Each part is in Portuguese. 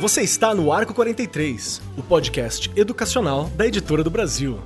Você está no Arco 43, o podcast educacional da Editora do Brasil.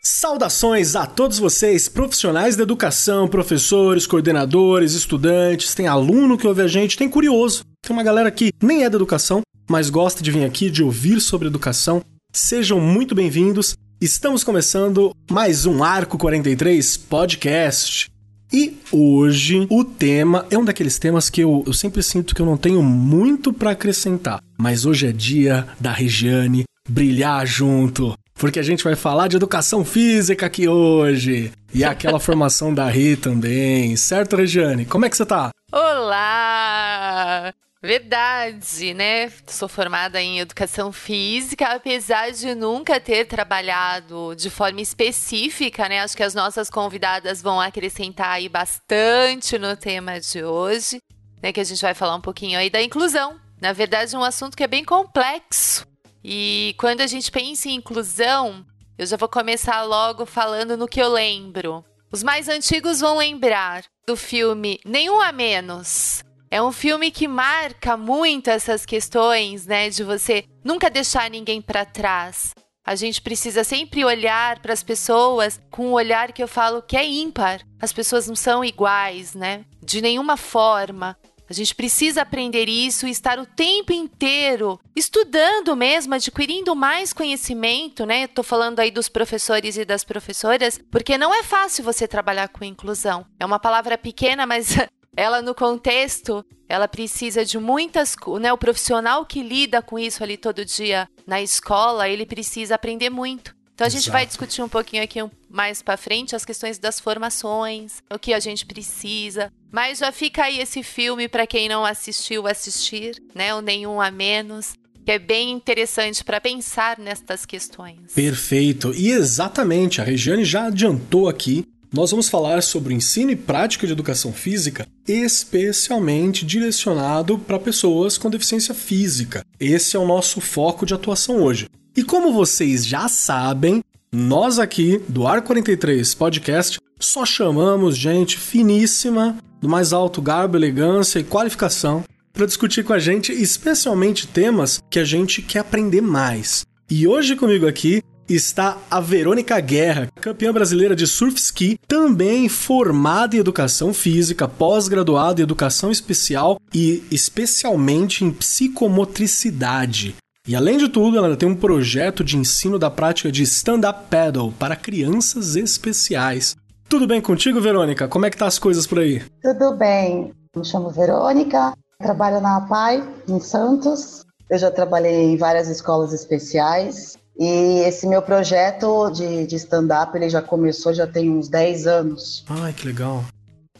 Saudações a todos vocês, profissionais da educação, professores, coordenadores, estudantes, tem aluno que ouve a gente, tem curioso, tem uma galera que nem é da educação, mas gosta de vir aqui, de ouvir sobre educação. Sejam muito bem-vindos. Estamos começando mais um Arco 43 podcast. E hoje o tema é um daqueles temas que eu, eu sempre sinto que eu não tenho muito para acrescentar. Mas hoje é dia da Regiane brilhar junto. Porque a gente vai falar de educação física aqui hoje. E aquela formação da Ri também. Certo, Regiane? Como é que você tá? Olá! Verdade, né? Sou formada em educação física, apesar de nunca ter trabalhado de forma específica, né? Acho que as nossas convidadas vão acrescentar aí bastante no tema de hoje, né? Que a gente vai falar um pouquinho aí da inclusão. Na verdade, um assunto que é bem complexo. E quando a gente pensa em inclusão, eu já vou começar logo falando no que eu lembro. Os mais antigos vão lembrar do filme Nenhum a Menos, é um filme que marca muito essas questões, né, de você nunca deixar ninguém para trás. A gente precisa sempre olhar para as pessoas com um olhar que eu falo que é ímpar. As pessoas não são iguais, né? De nenhuma forma. A gente precisa aprender isso e estar o tempo inteiro estudando mesmo, adquirindo mais conhecimento, né? Estou falando aí dos professores e das professoras, porque não é fácil você trabalhar com inclusão. É uma palavra pequena, mas ela no contexto, ela precisa de muitas, né, o profissional que lida com isso ali todo dia na escola, ele precisa aprender muito. Então a gente Exato. vai discutir um pouquinho aqui mais para frente as questões das formações, o que a gente precisa. Mas já fica aí esse filme para quem não assistiu assistir, né, o nenhum a menos que é bem interessante para pensar nestas questões. Perfeito. E exatamente, a Regiane já adiantou aqui nós vamos falar sobre o ensino e prática de educação física, especialmente direcionado para pessoas com deficiência física. Esse é o nosso foco de atuação hoje. E como vocês já sabem, nós aqui do Ar 43 Podcast só chamamos gente finíssima, do mais alto garbo, elegância e qualificação para discutir com a gente, especialmente temas que a gente quer aprender mais. E hoje comigo aqui está a Verônica Guerra, campeã brasileira de surf ski, também formada em educação física, pós-graduada em educação especial e especialmente em psicomotricidade. E além de tudo, ela tem um projeto de ensino da prática de stand-up paddle para crianças especiais. Tudo bem contigo, Verônica? Como é que tá as coisas por aí? Tudo bem. Me chamo Verônica, trabalho na APAI, em Santos. Eu já trabalhei em várias escolas especiais, e esse meu projeto de, de stand-up, ele já começou, já tem uns 10 anos. Ai, que legal.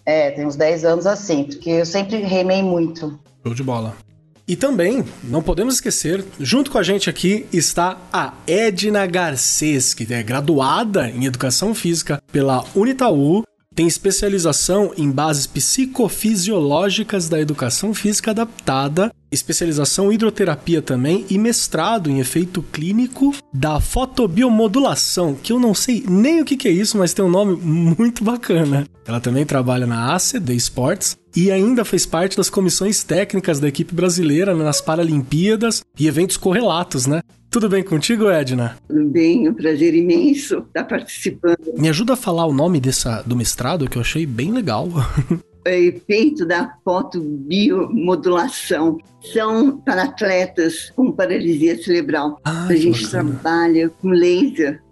É, tem uns 10 anos assim, porque eu sempre remei muito. Show de bola. E também, não podemos esquecer, junto com a gente aqui está a Edna Garcês, que é graduada em Educação Física pela Unitaú tem especialização em bases psicofisiológicas da educação física adaptada, especialização em hidroterapia também e mestrado em efeito clínico da fotobiomodulação, que eu não sei nem o que é isso, mas tem um nome muito bacana. Ela também trabalha na ACD Sports e ainda fez parte das comissões técnicas da equipe brasileira nas Paralimpíadas e eventos correlatos, né? Tudo bem contigo, Edna? Tudo bem, um prazer imenso estar participando. Me ajuda a falar o nome dessa, do mestrado, que eu achei bem legal. É efeito da fotobiomodulação. São para atletas com paralisia cerebral. Ah, a gente bacana. trabalha com laser.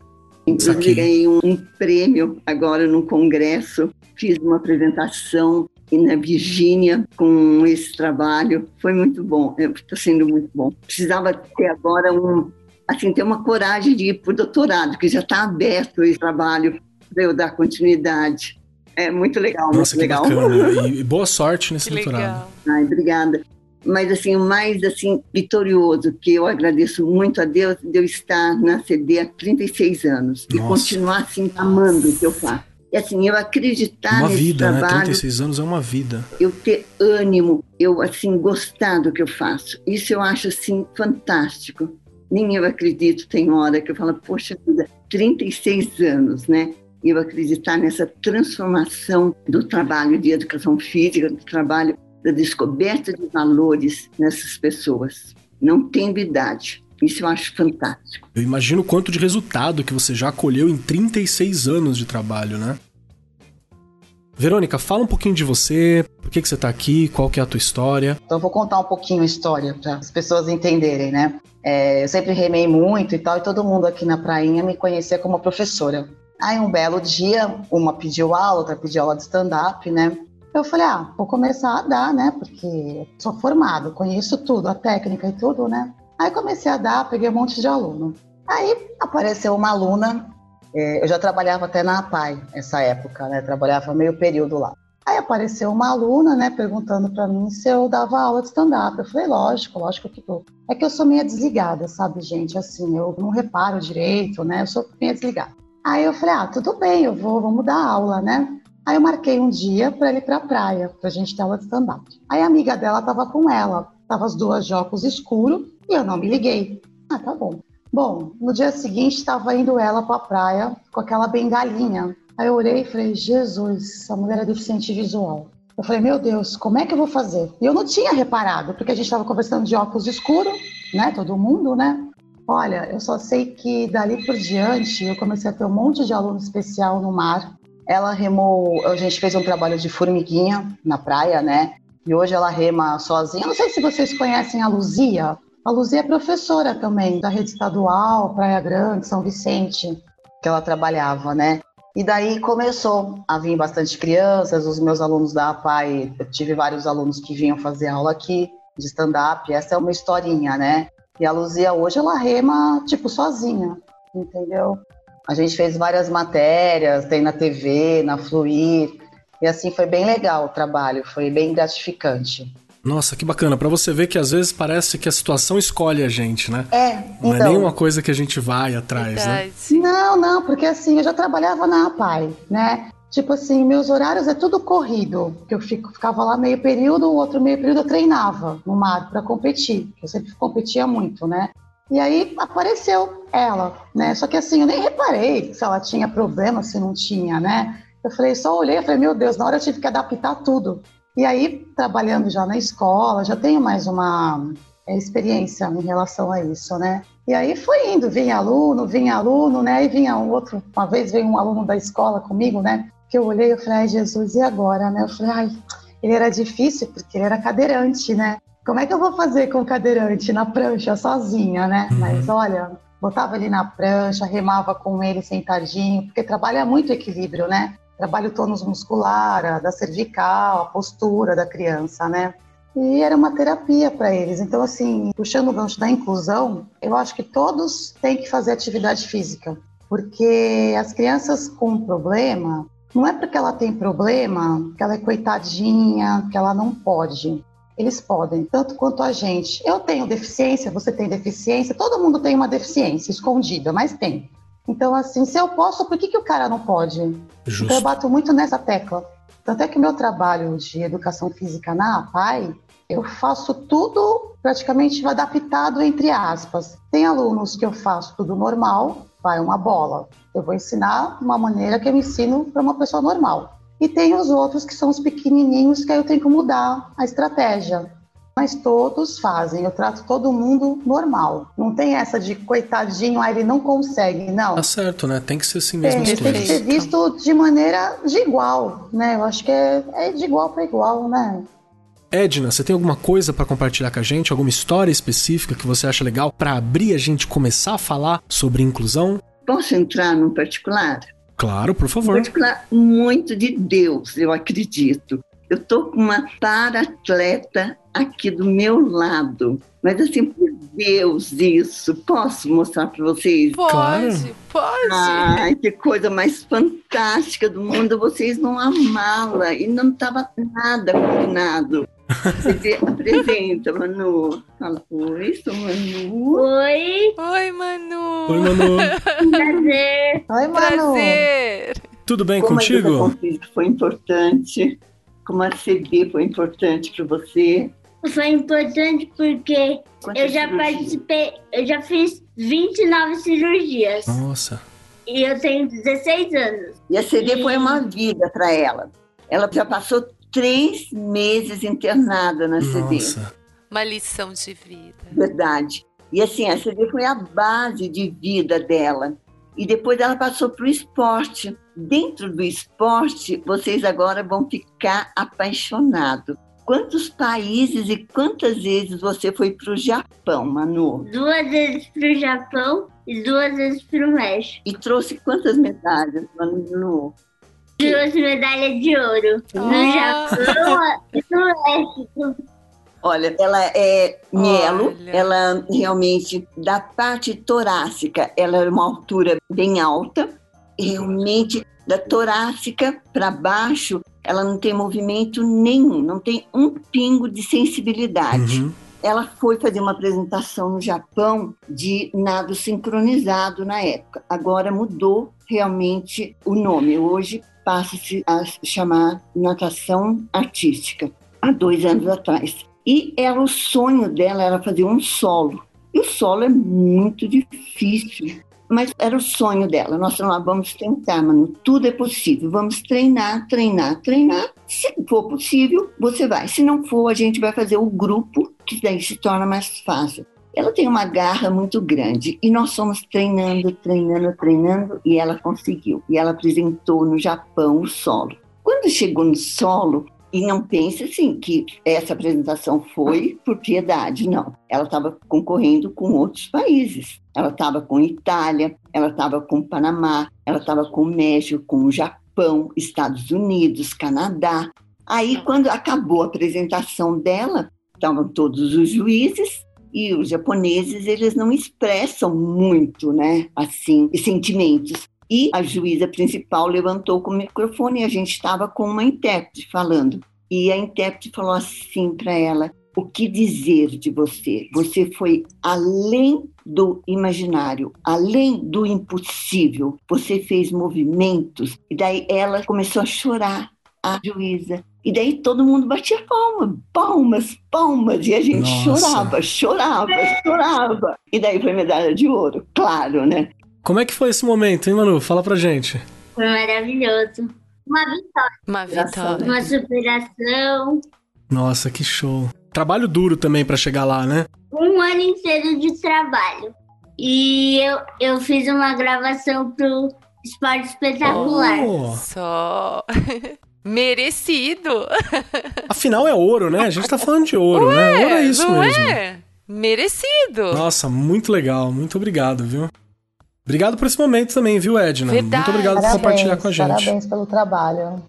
Inclusive, ganhei um, um prêmio agora no congresso. Fiz uma apresentação e na Virgínia com esse trabalho. Foi muito bom, está sendo muito bom. Precisava ter agora um, assim, ter uma coragem de ir para o doutorado, que já está aberto esse trabalho para eu dar continuidade. É muito legal, Nossa, muito legal. Bacana. E boa sorte nesse que doutorado. Legal. Ai, obrigada. Mas assim, o mais assim vitorioso que eu agradeço muito a Deus de eu estar na CD há 36 anos Nossa. e continuar assim amando o que eu faço. E assim, eu acreditar uma nesse vida, trabalho, né? 36 anos é uma vida. Eu ter ânimo, eu assim gostar do que eu faço. Isso eu acho assim fantástico. Nem eu acredito, tem hora que eu falo, poxa vida, 36 anos, né? Eu acreditar nessa transformação do trabalho de educação física, do trabalho da descoberta de valores nessas pessoas. Não tem idade. Isso eu acho fantástico. Eu imagino o quanto de resultado que você já colheu em 36 anos de trabalho, né? Verônica, fala um pouquinho de você, por que, que você está aqui, qual que é a tua história. Então eu vou contar um pouquinho a história para as pessoas entenderem, né? É, eu sempre remei muito e tal, e todo mundo aqui na prainha me conhecia como professora. Aí um belo dia, uma pediu aula, outra pediu aula de stand-up, né? Eu falei, ah, vou começar a dar, né? Porque sou formado, conheço tudo, a técnica e tudo, né? Aí comecei a dar, peguei um monte de aluno. Aí apareceu uma aluna, é, eu já trabalhava até na APAI essa época, né? Trabalhava meio período lá. Aí apareceu uma aluna, né, perguntando para mim se eu dava aula de stand-up. Eu falei, lógico, lógico que tô. É que eu sou meio desligada, sabe, gente? Assim, eu não reparo direito, né? Eu sou meio desligada. Aí eu falei, ah, tudo bem, eu vou, vamos dar aula, né? Aí eu marquei um dia para ir para a praia, para a gente ter aula de stand-up. Aí a amiga dela estava com ela, tava as duas de óculos escuro e eu não me liguei. Ah, tá bom. Bom, no dia seguinte estava indo ela para a praia com aquela bengalinha. Aí eu olhei e falei, Jesus, essa mulher é deficiente visual. Eu falei, meu Deus, como é que eu vou fazer? E eu não tinha reparado, porque a gente estava conversando de óculos escuro, né? Todo mundo, né? Olha, eu só sei que dali por diante eu comecei a ter um monte de aluno especial no mar. Ela remou, a gente fez um trabalho de formiguinha na praia, né? E hoje ela rema sozinha. Não sei se vocês conhecem a Luzia. A Luzia é professora também da rede estadual, Praia Grande, São Vicente, que ela trabalhava, né? E daí começou a vir bastante crianças, os meus alunos da APAI, eu tive vários alunos que vinham fazer aula aqui de stand-up, essa é uma historinha, né? E a Luzia hoje ela rema tipo sozinha, entendeu? A gente fez várias matérias, tem na TV, na Fluir, e assim foi bem legal o trabalho, foi bem gratificante. Nossa, que bacana. Para você ver que às vezes parece que a situação escolhe a gente, né? É, Não é então, é nenhuma coisa que a gente vai atrás, né? verdade. né? Não, não, porque assim, eu já trabalhava na APAI, né? Tipo assim, meus horários é tudo corrido, que eu fico, ficava lá meio período, o outro meio período eu treinava no mar para competir, eu sempre competia muito, né? E aí apareceu ela, né? Só que assim, eu nem reparei se ela tinha problema, se não tinha, né? Eu falei, só olhei e falei, meu Deus, na hora eu tive que adaptar tudo. E aí, trabalhando já na escola, já tenho mais uma é, experiência em relação a isso, né? E aí foi indo, vinha aluno, vinha aluno, né? E vinha um outro, uma vez veio um aluno da escola comigo, né? Que eu olhei e falei, ai Jesus, e agora, né? Eu falei, ai, ele era difícil porque ele era cadeirante, né? como é que eu vou fazer com o cadeirante na prancha sozinha, né? Uhum. Mas olha, botava ele na prancha, remava com ele sentadinho, porque trabalha muito equilíbrio, né? Trabalha o tônus muscular, da cervical, a postura da criança, né? E era uma terapia para eles. Então, assim, puxando o gancho da inclusão, eu acho que todos têm que fazer atividade física, porque as crianças com problema, não é porque ela tem problema que ela é coitadinha, que ela não pode eles podem, tanto quanto a gente. Eu tenho deficiência, você tem deficiência, todo mundo tem uma deficiência escondida, mas tem. Então, assim, se eu posso, por que, que o cara não pode? Justo. Então, eu bato muito nessa tecla. Tanto é que o meu trabalho de educação física na APAI, eu faço tudo praticamente adaptado entre aspas. Tem alunos que eu faço tudo normal, vai uma bola. Eu vou ensinar uma maneira que eu ensino para uma pessoa normal. E tem os outros que são os pequenininhos, que aí eu tenho que mudar a estratégia. Mas todos fazem, eu trato todo mundo normal. Não tem essa de coitadinho, ah, ele não consegue, não. Tá certo, né? Tem que ser assim mesmo. Tem, tem que ser visto de maneira de igual, né? Eu acho que é, é de igual para igual, né? Edna, você tem alguma coisa para compartilhar com a gente? Alguma história específica que você acha legal para abrir a gente começar a falar sobre inclusão? Posso entrar no particular? Claro, por favor. Particular, muito de Deus, eu acredito. Eu tô com uma para-atleta aqui do meu lado. Mas assim, por Deus, isso. Posso mostrar para vocês? Pode, claro. pode. Ai, que coisa mais fantástica do mundo. Vocês vão amá-la. E não estava nada combinado. Você apresenta, Manu. Fala, oi, sou Manu. Oi. Oi, Manu. Oi, Manu. Prazer. Oi, Manu. Prazer. Tudo bem Como contigo? A foi importante. Como a CD foi importante para você. Foi importante porque Quantas eu já cirurgias? participei, eu já fiz 29 cirurgias. Nossa. e eu tenho 16 anos. E a CD foi uma vida para ela. Ela já passou três meses internada na CD. Nossa. Uma lição de vida. Verdade. E assim, a CD foi a base de vida dela. E depois ela passou para o esporte. Dentro do esporte, vocês agora vão ficar apaixonados. Quantos países e quantas vezes você foi para o Japão, Manu? Duas vezes para o Japão e duas vezes para o México. E trouxe quantas medalhas, Manu? Duas medalhas de ouro. No Ah. Japão e no México. Olha, ela é mielo, Olha. ela realmente, da parte torácica, ela é uma altura bem alta, e realmente da torácica para baixo, ela não tem movimento nenhum, não tem um pingo de sensibilidade. Uhum. Ela foi fazer uma apresentação no Japão de nado sincronizado na época. Agora mudou realmente o nome. Hoje passa-se a chamar natação artística, há dois anos atrás. E era o sonho dela era fazer um solo. E o solo é muito difícil, mas era o sonho dela. Nós falamos, ah, vamos tentar, mano, tudo é possível. Vamos treinar, treinar, treinar. Se for possível, você vai. Se não for, a gente vai fazer o grupo, que daí se torna mais fácil. Ela tem uma garra muito grande e nós fomos treinando, treinando, treinando e ela conseguiu. E ela apresentou no Japão o solo. Quando chegou no solo, e não pense assim que essa apresentação foi por piedade, não. Ela estava concorrendo com outros países. Ela estava com Itália, ela estava com Panamá, ela estava com México, com o Japão, Estados Unidos, Canadá. Aí, quando acabou a apresentação dela, estavam todos os juízes e os japoneses, eles não expressam muito, né, assim, sentimentos. E a juíza principal levantou com o microfone e a gente estava com uma intérprete falando. E a intérprete falou assim para ela: O que dizer de você? Você foi além do imaginário, além do impossível. Você fez movimentos. E daí ela começou a chorar, a juíza. E daí todo mundo batia palma, palmas, palmas. E a gente Nossa. chorava, chorava, chorava. E daí foi medalha de ouro, claro, né? Como é que foi esse momento, hein, Manu? Fala pra gente. Foi maravilhoso. Uma vitória, Uma vitória. uma superação. Nossa, que show. Trabalho duro também pra chegar lá, né? Um ano inteiro de trabalho. E eu, eu fiz uma gravação pro Esporte Espetacular. Oh, Só. Merecido. afinal é ouro, né? A gente tá falando de ouro, né? Ouro é isso não mesmo. é? Merecido. Nossa, muito legal. Muito obrigado, viu? Obrigado por esse momento também, viu, Edna? Verdade. Muito obrigado por compartilhar com a gente. Parabéns pelo trabalho.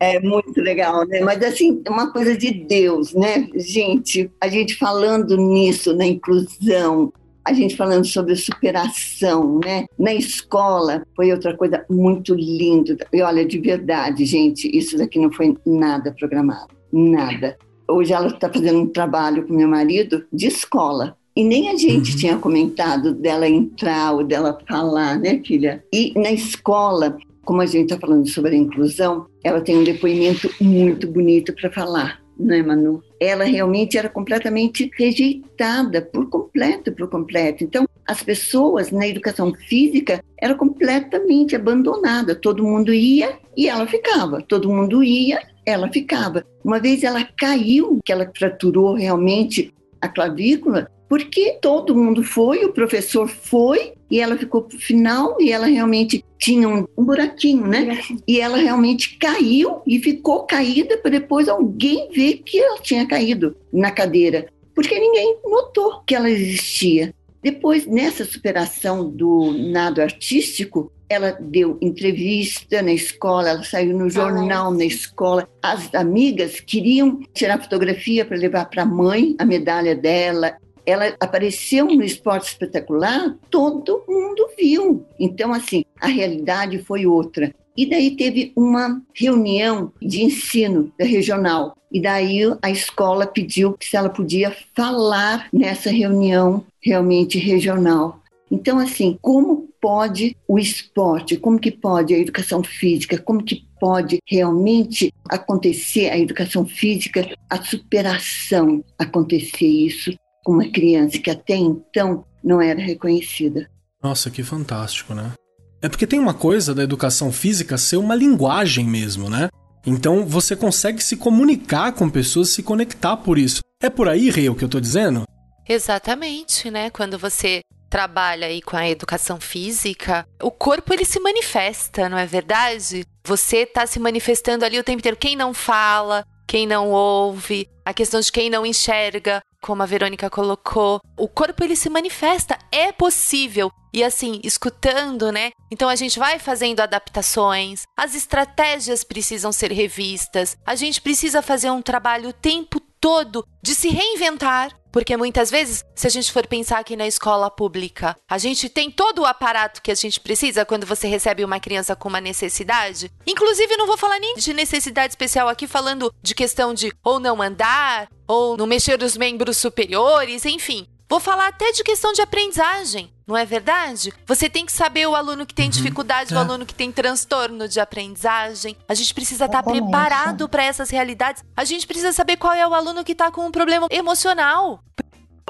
É muito legal, né? Mas assim, é uma coisa de Deus, né? Gente, a gente falando nisso, na inclusão, a gente falando sobre superação, né? Na escola, foi outra coisa muito linda. E olha, de verdade, gente, isso daqui não foi nada programado, nada. Hoje ela está fazendo um trabalho com meu marido de escola. E nem a gente Uhum. tinha comentado dela entrar ou dela falar, né, filha? E na escola, como a gente está falando sobre a inclusão, ela tem um depoimento muito bonito para falar, né, Manu? Ela realmente era completamente rejeitada por completo, por completo. Então, as pessoas na educação física eram completamente abandonadas. Todo mundo ia e ela ficava. Todo mundo ia, ela ficava. Uma vez ela caiu, que ela fraturou realmente a clavícula, porque todo mundo foi, o professor foi, e ela ficou pro final, e ela realmente tinha um, um buraquinho, né? E ela realmente caiu e ficou caída para depois alguém ver que ela tinha caído na cadeira, porque ninguém notou que ela existia. Depois, nessa superação do nado artístico, ela deu entrevista na escola, ela saiu no jornal na escola. As amigas queriam tirar fotografia para levar para a mãe a medalha dela. Ela apareceu no esporte espetacular, todo mundo viu. Então, assim, a realidade foi outra. E daí teve uma reunião de ensino da regional. E daí a escola pediu se ela podia falar nessa reunião realmente regional. Então, assim, como pode o esporte, como que pode a educação física, como que pode realmente acontecer a educação física, a superação, acontecer isso uma criança que até então não era reconhecida. Nossa, que fantástico, né? É porque tem uma coisa da educação física ser uma linguagem mesmo, né? Então você consegue se comunicar com pessoas, se conectar por isso. É por aí, Rei, o que eu tô dizendo? Exatamente, né? Quando você trabalha aí com a educação física, o corpo ele se manifesta, não é verdade? Você está se manifestando ali o tempo inteiro. Quem não fala, quem não ouve, a questão de quem não enxerga, como a Verônica colocou, o corpo ele se manifesta, é possível. E assim, escutando, né? Então a gente vai fazendo adaptações, as estratégias precisam ser revistas, a gente precisa fazer um trabalho o tempo todo de se reinventar, porque muitas vezes, se a gente for pensar aqui na escola pública, a gente tem todo o aparato que a gente precisa quando você recebe uma criança com uma necessidade. Inclusive, não vou falar nem de necessidade especial aqui, falando de questão de ou não andar, ou não mexer os membros superiores, enfim. Vou falar até de questão de aprendizagem, não é verdade? Você tem que saber o aluno que tem uhum, dificuldade, é. o aluno que tem transtorno de aprendizagem. A gente precisa estar tá preparado para essas realidades. A gente precisa saber qual é o aluno que está com um problema emocional.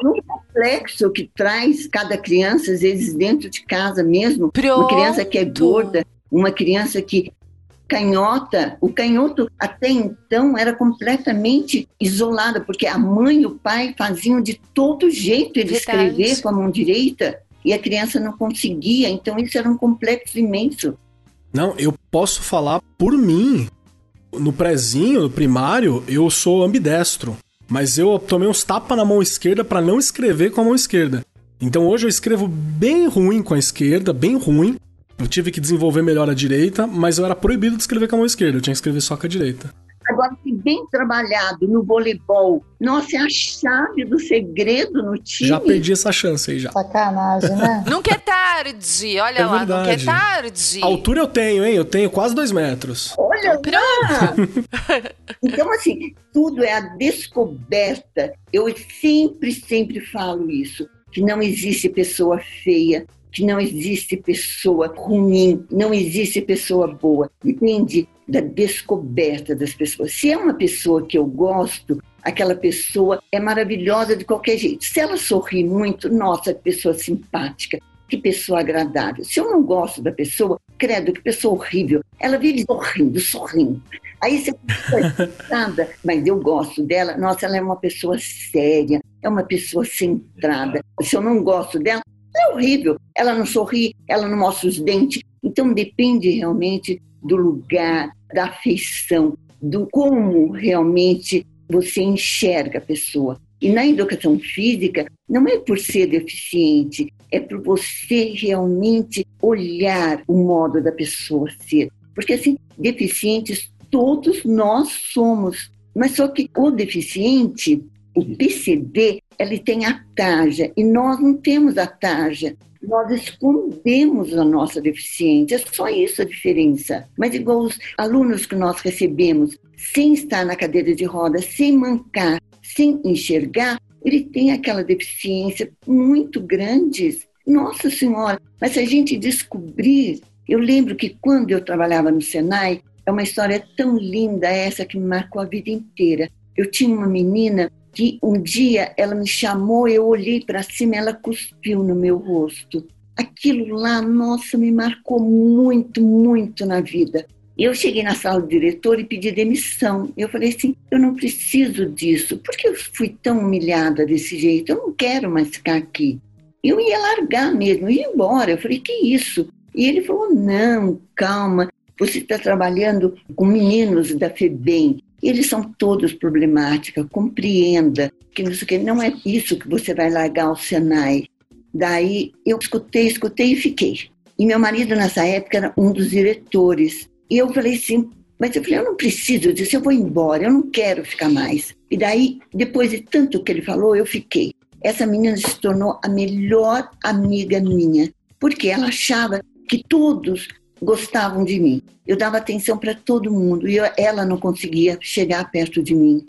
Um complexo que traz cada criança, às vezes dentro de casa mesmo. Pronto. Uma criança que é gorda, uma criança que canhota, o canhoto até então era completamente isolado, porque a mãe e o pai faziam de todo jeito ele Verdade. escrever com a mão direita e a criança não conseguia, então isso era um complexo imenso. Não, eu posso falar por mim. No prezinho, no primário, eu sou ambidestro, mas eu tomei uns tapas na mão esquerda para não escrever com a mão esquerda. Então hoje eu escrevo bem ruim com a esquerda, bem ruim, eu tive que desenvolver melhor a direita, mas eu era proibido de escrever com a mão esquerda, eu tinha que escrever só com a direita. Agora, se bem trabalhado no voleibol, nossa, é a chave do segredo no time. Já perdi essa chance aí já. Sacanagem, né? Nunca é tarde, olha é lá, verdade. nunca é tarde. A altura eu tenho, hein? Eu tenho quase dois metros. Olha lá! então, assim, tudo é a descoberta. Eu sempre, sempre falo isso, que não existe pessoa feia, que não existe pessoa ruim, não existe pessoa boa. Depende da descoberta das pessoas. Se é uma pessoa que eu gosto, aquela pessoa é maravilhosa de qualquer jeito. Se ela sorri muito, nossa, que pessoa simpática, que pessoa agradável. Se eu não gosto da pessoa, credo, que pessoa horrível. Ela vive sorrindo, sorrindo. Aí você nada, mas eu gosto dela. Nossa, ela é uma pessoa séria, é uma pessoa centrada. Se eu não gosto dela, é horrível. Ela não sorri, ela não mostra os dentes. Então depende realmente do lugar, da afeição, do como realmente você enxerga a pessoa. E na educação física, não é por ser deficiente, é por você realmente olhar o modo da pessoa ser. Porque, assim, deficientes todos nós somos. Mas só que o deficiente, o PCD, ele tem a tarja e nós não temos a tarja. Nós escondemos a nossa deficiência, é só isso a diferença. Mas igual os alunos que nós recebemos, sem estar na cadeira de roda, sem mancar, sem enxergar, ele tem aquela deficiência muito grande. Nossa Senhora, mas se a gente descobrir, eu lembro que quando eu trabalhava no Senai, é uma história tão linda essa que me marcou a vida inteira. Eu tinha uma menina que um dia ela me chamou, eu olhei para cima, ela cuspiu no meu rosto. Aquilo lá, nossa, me marcou muito, muito na vida. Eu cheguei na sala do diretor e pedi demissão. Eu falei assim: eu não preciso disso. Por que eu fui tão humilhada desse jeito? Eu não quero mais ficar aqui. Eu ia largar mesmo, ia embora. Eu falei: que isso? E ele falou: não, calma. Você está trabalhando com meninos da FEBEM eles são todos problemáticos, compreenda que não, que, não é isso que você vai largar o Senai. Daí eu escutei, escutei e fiquei. E meu marido nessa época era um dos diretores. E eu falei assim, mas eu falei, eu não preciso disso, eu vou embora, eu não quero ficar mais. E daí, depois de tanto que ele falou, eu fiquei. Essa menina se tornou a melhor amiga minha, porque ela achava que todos gostavam de mim. Eu dava atenção para todo mundo e eu, ela não conseguia chegar perto de mim.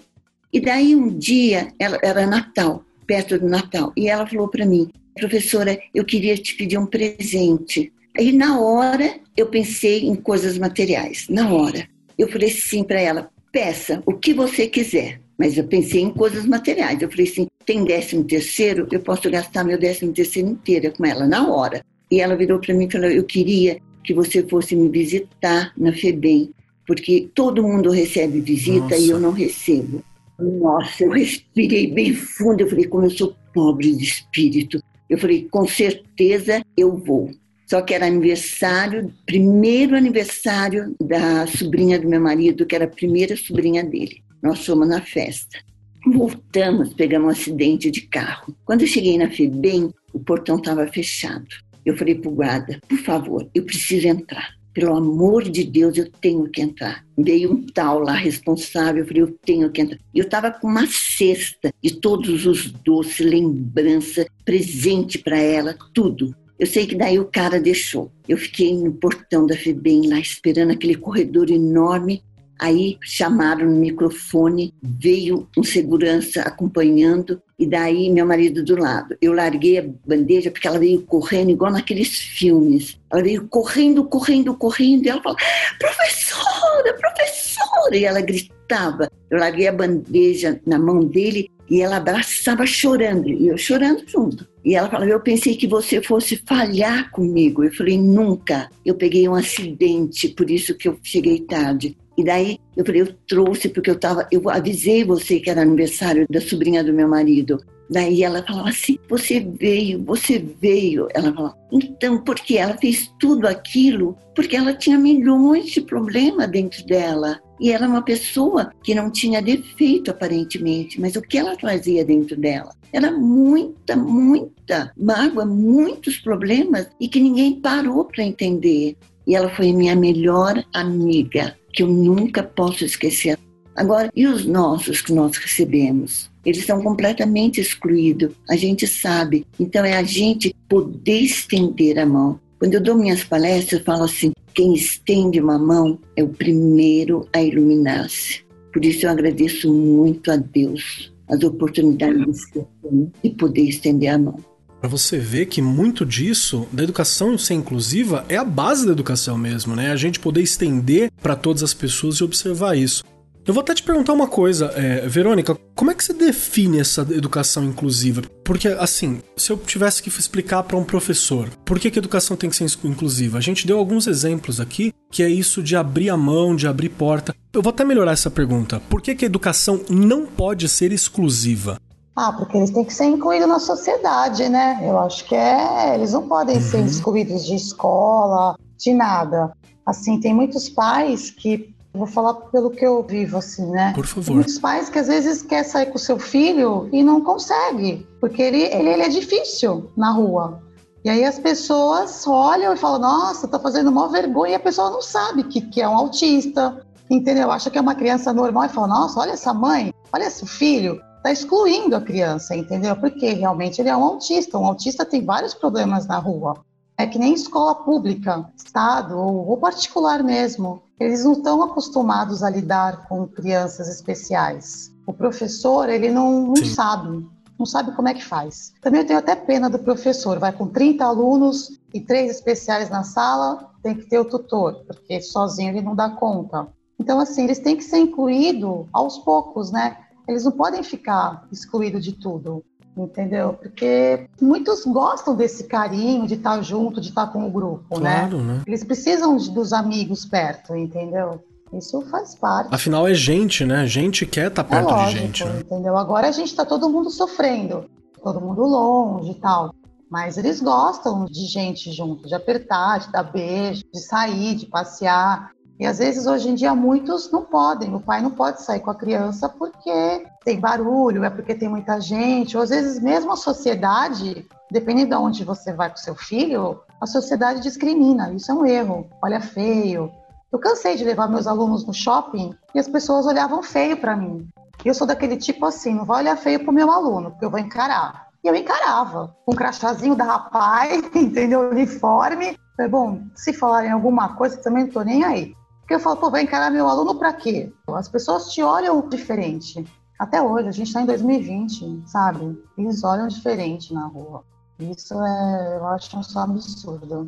E daí um dia, ela, era Natal, perto do Natal, e ela falou para mim: professora, eu queria te pedir um presente. Aí na hora eu pensei em coisas materiais, na hora. Eu falei sim para ela: peça o que você quiser. Mas eu pensei em coisas materiais. Eu falei assim: tem décimo terceiro? Eu posso gastar meu décimo terceiro inteiro com ela, na hora. E ela virou para mim e falou: eu queria que você fosse me visitar na FEBEM, porque todo mundo recebe visita Nossa. e eu não recebo. Nossa, eu respirei bem fundo, eu falei, como eu sou pobre de espírito. Eu falei, com certeza eu vou. Só que era aniversário, primeiro aniversário da sobrinha do meu marido, que era a primeira sobrinha dele. Nós fomos na festa. Voltamos, pegamos um acidente de carro. Quando eu cheguei na FEBEM, o portão estava fechado. Eu falei para o guarda, por favor, eu preciso entrar. Pelo amor de Deus, eu tenho que entrar. Veio um tal lá responsável, eu falei, eu tenho que entrar. Eu estava com uma cesta de todos os doces, lembrança, presente para ela, tudo. Eu sei que daí o cara deixou. Eu fiquei no portão da FEBEM lá esperando aquele corredor enorme Aí chamaram no microfone, veio um segurança acompanhando e daí meu marido do lado. Eu larguei a bandeja porque ela veio correndo igual naqueles filmes. Ela veio correndo, correndo, correndo e ela falou: "Professora, professora!" E ela gritava. Eu larguei a bandeja na mão dele e ela abraçava chorando e eu chorando junto. E ela falou: Eu pensei que você fosse falhar comigo. Eu falei: Nunca. Eu peguei um acidente, por isso que eu cheguei tarde. E daí eu falei, eu trouxe porque eu tava, eu avisei você que era aniversário da sobrinha do meu marido. Daí ela falava assim: Você veio, você veio. Ela falava: Então, porque ela fez tudo aquilo? Porque ela tinha milhões de problemas dentro dela. E era uma pessoa que não tinha defeito aparentemente, mas o que ela trazia dentro dela era muita, muita mágoa, muitos problemas e que ninguém parou para entender. E ela foi minha melhor amiga que eu nunca posso esquecer. Agora, e os nossos que nós recebemos? Eles são completamente excluídos, a gente sabe. Então, é a gente poder estender a mão. Quando eu dou minhas palestras, eu falo assim: quem estende uma mão é o primeiro a iluminar-se. Por isso, eu agradeço muito a Deus as oportunidades que eu tenho de poder estender a mão para você ver que muito disso da educação ser inclusiva é a base da educação mesmo, né? A gente poder estender para todas as pessoas e observar isso. Eu vou até te perguntar uma coisa, é, Verônica, como é que você define essa educação inclusiva? Porque, assim, se eu tivesse que explicar para um professor por que, que a educação tem que ser inclusiva, a gente deu alguns exemplos aqui, que é isso de abrir a mão, de abrir porta. Eu vou até melhorar essa pergunta. Por que, que a educação não pode ser exclusiva? Ah, porque eles têm que ser incluídos na sociedade, né? Eu acho que é. Eles não podem uhum. ser excluídos de escola, de nada. Assim, tem muitos pais que. Vou falar pelo que eu vivo, assim, né? Por favor. Tem muitos pais que às vezes quer sair com o seu filho e não consegue, porque ele, ele, ele é difícil na rua. E aí as pessoas olham e falam, nossa, tá fazendo uma vergonha, e a pessoa não sabe que, que é um autista, entendeu? Acha que é uma criança normal e fala, nossa, olha essa mãe, olha esse filho está excluindo a criança, entendeu? Porque realmente ele é um autista. Um autista tem vários problemas na rua. É que nem escola pública, estado ou, ou particular mesmo. Eles não estão acostumados a lidar com crianças especiais. O professor, ele não, não sabe, não sabe como é que faz. Também eu tenho até pena do professor, vai com 30 alunos e três especiais na sala, tem que ter o tutor, porque sozinho ele não dá conta. Então, assim, eles têm que ser incluídos aos poucos, né? Eles não podem ficar excluídos de tudo, entendeu? Porque muitos gostam desse carinho, de estar junto, de estar com o grupo, né? claro, né? né? Eles precisam dos amigos perto, entendeu? Isso faz parte. Afinal, é gente, né? Gente quer estar perto é lógico, de gente. Né? Entendeu? Agora a gente está todo mundo sofrendo, todo mundo longe e tal. Mas eles gostam de gente junto, de apertar, de dar beijo, de sair, de passear. E às vezes hoje em dia muitos não podem, o pai não pode sair com a criança porque tem barulho, é porque tem muita gente, ou às vezes mesmo a sociedade, dependendo de onde você vai com seu filho, a sociedade discrimina, isso é um erro, olha feio. Eu cansei de levar meus alunos no shopping e as pessoas olhavam feio para mim. E eu sou daquele tipo assim, não vai olhar feio pro meu aluno, porque eu vou encarar. E eu encarava, com um crachazinho da rapaz, entendeu? Uniforme. Falei, bom, se falarem alguma coisa, também não tô nem aí. Porque eu falo, pô, vai encarar meu aluno para quê? As pessoas te olham diferente. Até hoje, a gente está em 2020, sabe? Eles olham diferente na rua. Isso é, eu acho só absurdo.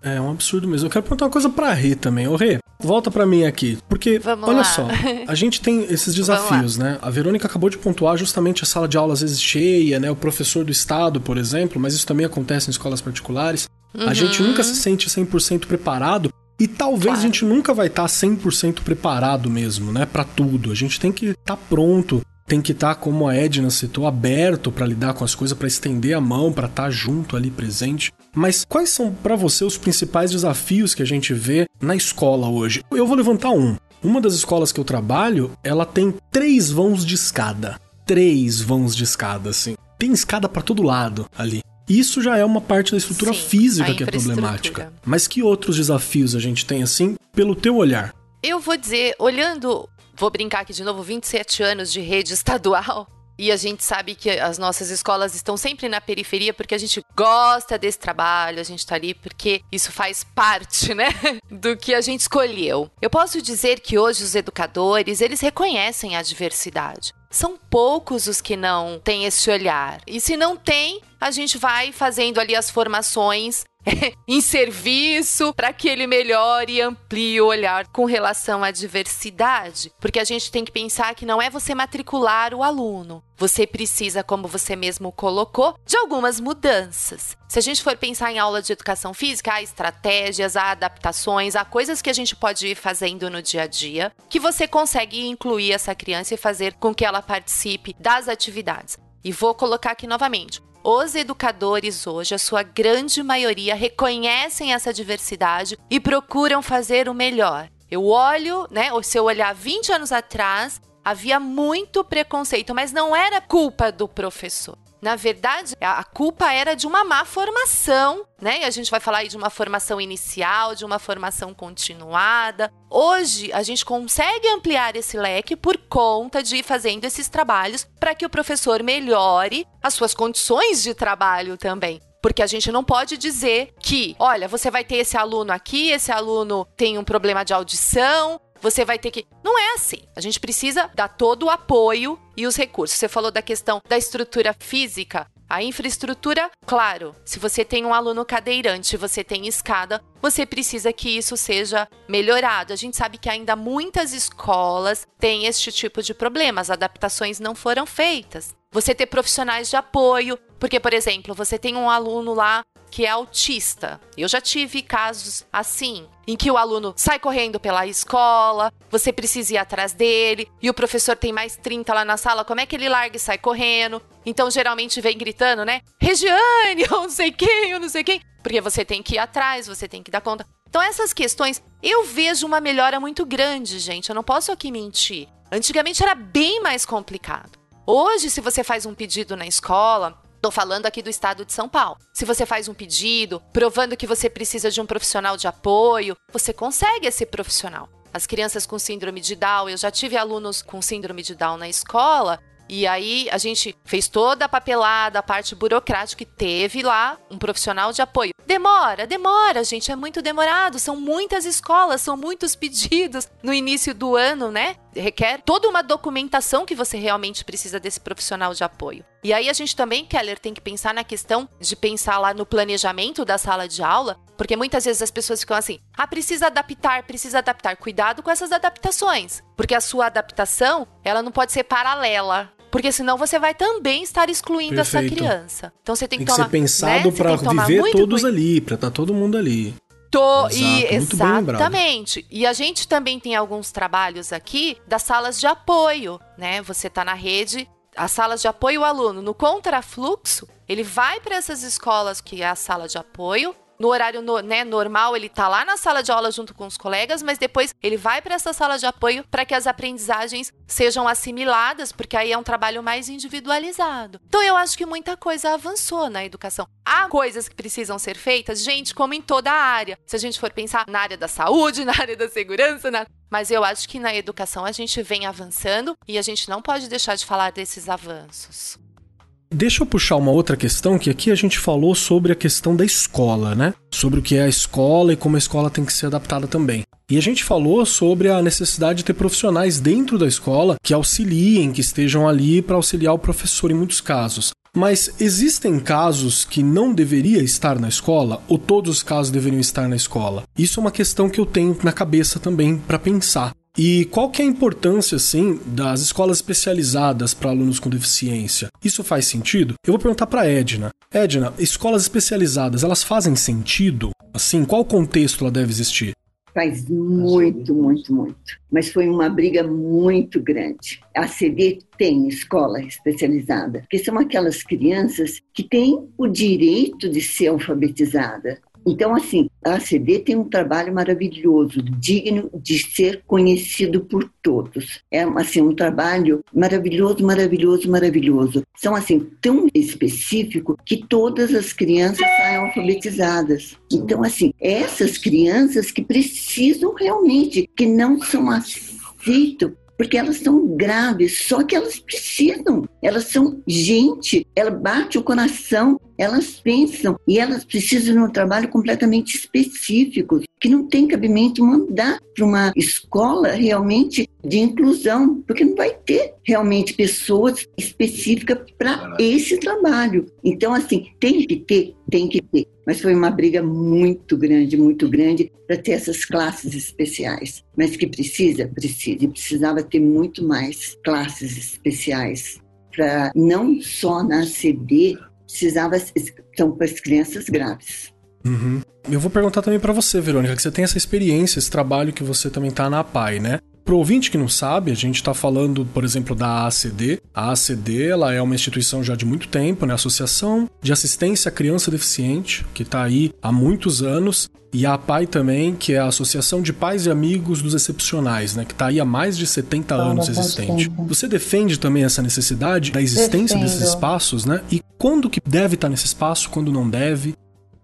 É um absurdo mesmo. Eu quero perguntar uma coisa pra Rê também. Ô Rê, volta pra mim aqui. Porque, Vamos olha lá. só, a gente tem esses desafios, né? A Verônica acabou de pontuar justamente a sala de aula às vezes cheia, né? O professor do estado, por exemplo, mas isso também acontece em escolas particulares. Uhum. A gente nunca se sente 100% preparado e talvez claro. a gente nunca vai estar 100% preparado mesmo, né, para tudo. A gente tem que estar tá pronto, tem que estar, tá, como a Edna citou, aberto para lidar com as coisas, para estender a mão, para estar tá junto ali presente. Mas quais são para você os principais desafios que a gente vê na escola hoje? Eu vou levantar um. Uma das escolas que eu trabalho, ela tem três vãos de escada. Três vãos de escada, assim. Tem escada para todo lado ali. Isso já é uma parte da estrutura Sim, física que é problemática. Mas que outros desafios a gente tem, assim, pelo teu olhar? Eu vou dizer, olhando, vou brincar aqui de novo, 27 anos de rede estadual, e a gente sabe que as nossas escolas estão sempre na periferia porque a gente gosta desse trabalho, a gente está ali porque isso faz parte, né, do que a gente escolheu. Eu posso dizer que hoje os educadores, eles reconhecem a diversidade. São poucos os que não têm esse olhar. E se não tem, a gente vai fazendo ali as formações em serviço para que ele melhore e amplie o olhar com relação à diversidade. Porque a gente tem que pensar que não é você matricular o aluno. Você precisa, como você mesmo colocou, de algumas mudanças. Se a gente for pensar em aula de educação física, há estratégias, há adaptações, há coisas que a gente pode ir fazendo no dia a dia que você consegue incluir essa criança e fazer com que ela participe das atividades. E vou colocar aqui novamente. Os educadores hoje, a sua grande maioria, reconhecem essa diversidade e procuram fazer o melhor. Eu olho, né? Se eu olhar 20 anos atrás, havia muito preconceito, mas não era culpa do professor. Na verdade, a culpa era de uma má formação, né? E a gente vai falar aí de uma formação inicial, de uma formação continuada. Hoje, a gente consegue ampliar esse leque por conta de ir fazendo esses trabalhos para que o professor melhore as suas condições de trabalho também. Porque a gente não pode dizer que, olha, você vai ter esse aluno aqui, esse aluno tem um problema de audição, você vai ter que. Não é assim. A gente precisa dar todo o apoio e os recursos. Você falou da questão da estrutura física. A infraestrutura, claro, se você tem um aluno cadeirante, você tem escada, você precisa que isso seja melhorado. A gente sabe que ainda muitas escolas têm este tipo de problema, as adaptações não foram feitas. Você ter profissionais de apoio, porque, por exemplo, você tem um aluno lá que é autista. Eu já tive casos assim, em que o aluno sai correndo pela escola, você precisa ir atrás dele, e o professor tem mais 30 lá na sala, como é que ele larga e sai correndo? Então, geralmente vem gritando, né? Regiane, eu não sei quem, eu não sei quem. Porque você tem que ir atrás, você tem que dar conta. Então, essas questões, eu vejo uma melhora muito grande, gente. Eu não posso aqui mentir. Antigamente era bem mais complicado. Hoje, se você faz um pedido na escola, Estou falando aqui do estado de São Paulo. Se você faz um pedido provando que você precisa de um profissional de apoio, você consegue esse profissional. As crianças com síndrome de Down, eu já tive alunos com síndrome de Down na escola e aí a gente fez toda a papelada, a parte burocrática e teve lá um profissional de apoio. Demora, demora, gente, é muito demorado. São muitas escolas, são muitos pedidos no início do ano, né? Requer toda uma documentação que você realmente precisa desse profissional de apoio. E aí a gente também, Keller, tem que pensar na questão de pensar lá no planejamento da sala de aula, porque muitas vezes as pessoas ficam assim: ah, precisa adaptar, precisa adaptar. Cuidado com essas adaptações, porque a sua adaptação, ela não pode ser paralela porque senão você vai também estar excluindo Perfeito. essa criança. Então você tem que, tem que tomar, ser pensado né? para viver todos ali, para estar tá todo mundo ali. Tô, Exato, e, exatamente. E a gente também tem alguns trabalhos aqui das salas de apoio, né? Você está na rede, as salas de apoio ao aluno no contrafluxo, ele vai para essas escolas que é a sala de apoio, no horário né, normal, ele tá lá na sala de aula junto com os colegas, mas depois ele vai para essa sala de apoio para que as aprendizagens sejam assimiladas, porque aí é um trabalho mais individualizado. Então eu acho que muita coisa avançou na educação. Há coisas que precisam ser feitas, gente, como em toda a área. Se a gente for pensar na área da saúde, na área da segurança, na... mas eu acho que na educação a gente vem avançando e a gente não pode deixar de falar desses avanços. Deixa eu puxar uma outra questão, que aqui a gente falou sobre a questão da escola, né? Sobre o que é a escola e como a escola tem que ser adaptada também. E a gente falou sobre a necessidade de ter profissionais dentro da escola que auxiliem, que estejam ali para auxiliar o professor em muitos casos. Mas existem casos que não deveria estar na escola ou todos os casos deveriam estar na escola? Isso é uma questão que eu tenho na cabeça também para pensar. E qual que é a importância, assim, das escolas especializadas para alunos com deficiência? Isso faz sentido? Eu vou perguntar para Edna. Edna, escolas especializadas, elas fazem sentido? Assim, qual contexto ela deve existir? Faz muito, muito, muito. Mas foi uma briga muito grande. A CD tem escola especializada, porque são aquelas crianças que têm o direito de ser alfabetizada. Então, assim, a ACD tem um trabalho maravilhoso, digno de ser conhecido por todos. É, assim, um trabalho maravilhoso, maravilhoso, maravilhoso. São, assim, tão específico que todas as crianças saem alfabetizadas. Então, assim, essas crianças que precisam realmente, que não são aceitas porque elas são graves, só que elas precisam, elas são gente, ela bate o coração, elas pensam e elas precisam de um trabalho completamente específico, que não tem cabimento mandar para uma escola realmente de inclusão, porque não vai ter realmente pessoas específicas para esse trabalho. Então, assim, tem que ter, tem que ter. Mas foi uma briga muito grande, muito grande para ter essas classes especiais. Mas que precisa, precisa. E precisava ter muito mais classes especiais para não só na CD, precisava são para as crianças graves. Uhum. Eu vou perguntar também para você, Verônica, que você tem essa experiência, esse trabalho que você também tá na PAI, né? Pro ouvinte que não sabe, a gente está falando, por exemplo, da ACD. A ACD ela é uma instituição já de muito tempo, né? Associação de Assistência à Criança Deficiente, que está aí há muitos anos. E a APAI também, que é a Associação de Pais e Amigos dos Excepcionais, né? Que está aí há mais de 70 anos existente. Tempo. Você defende também essa necessidade da existência Defendo. desses espaços, né? E quando que deve estar nesse espaço, quando não deve?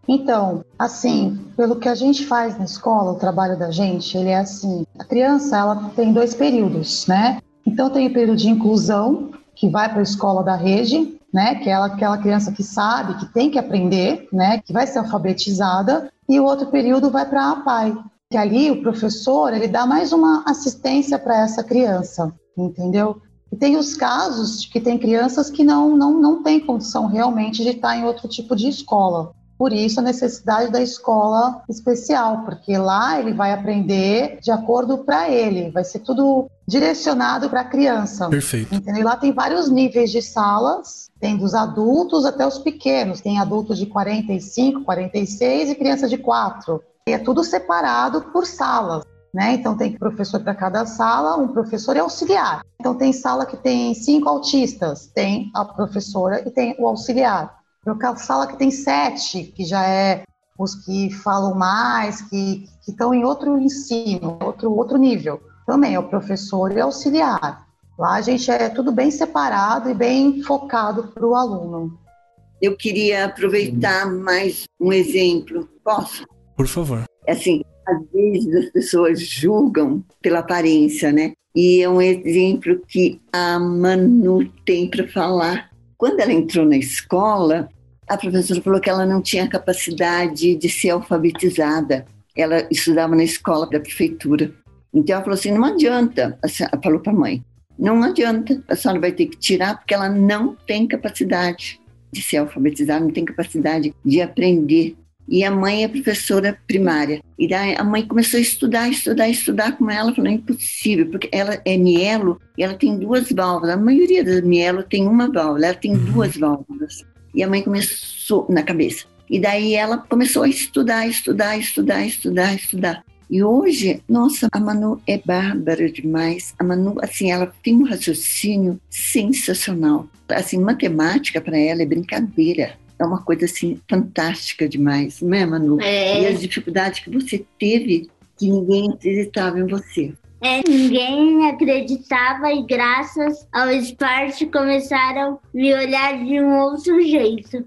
Então, assim, pelo que a gente faz na escola, o trabalho da gente, ele é assim, a criança, ela tem dois períodos, né? Então tem o período de inclusão, que vai para a escola da rede, né, que é aquela criança que sabe, que tem que aprender, né, que vai ser alfabetizada, e o outro período vai para a APAI, que ali o professor, ele dá mais uma assistência para essa criança, entendeu? E tem os casos que tem crianças que não, não, não têm condição realmente de estar em outro tipo de escola. Por isso a necessidade da escola especial, porque lá ele vai aprender de acordo para ele, vai ser tudo direcionado para a criança. Perfeito. Entendeu? E lá tem vários níveis de salas, tem dos adultos até os pequenos, tem adultos de 45, 46 e criança de 4. E é tudo separado por salas. Né? Então tem professor para cada sala, um professor e auxiliar. Então tem sala que tem cinco autistas, tem a professora e tem o auxiliar. Para sala que tem sete, que já é os que falam mais, que, que estão em outro ensino, outro, outro nível. Também é o professor e auxiliar. Lá a gente é tudo bem separado e bem focado para o aluno. Eu queria aproveitar mais um exemplo. Posso? Por favor. Assim, às vezes as pessoas julgam pela aparência, né? E é um exemplo que a Manu tem para falar. Quando ela entrou na escola, a professora falou que ela não tinha capacidade de ser alfabetizada. Ela estudava na escola da prefeitura. Então ela falou assim: não adianta. Ela falou para a mãe: não adianta, a senhora vai ter que tirar porque ela não tem capacidade de ser alfabetizada, não tem capacidade de aprender. E a mãe é professora primária. E daí a mãe começou a estudar, estudar, estudar com ela. Falou: é impossível, porque ela é mielo e ela tem duas válvulas. A maioria das mielo tem uma válvula, ela tem uhum. duas válvulas. E a mãe começou na cabeça. E daí ela começou a estudar, estudar, estudar, estudar, estudar. E hoje, nossa, a Manu é bárbara demais. A Manu, assim, ela tem um raciocínio sensacional. Assim, matemática para ela é brincadeira. É uma coisa assim fantástica demais, não é, Manu? É. E as dificuldades que você teve que ninguém acreditava em você. É, ninguém acreditava e graças ao esporte começaram a me olhar de um outro jeito.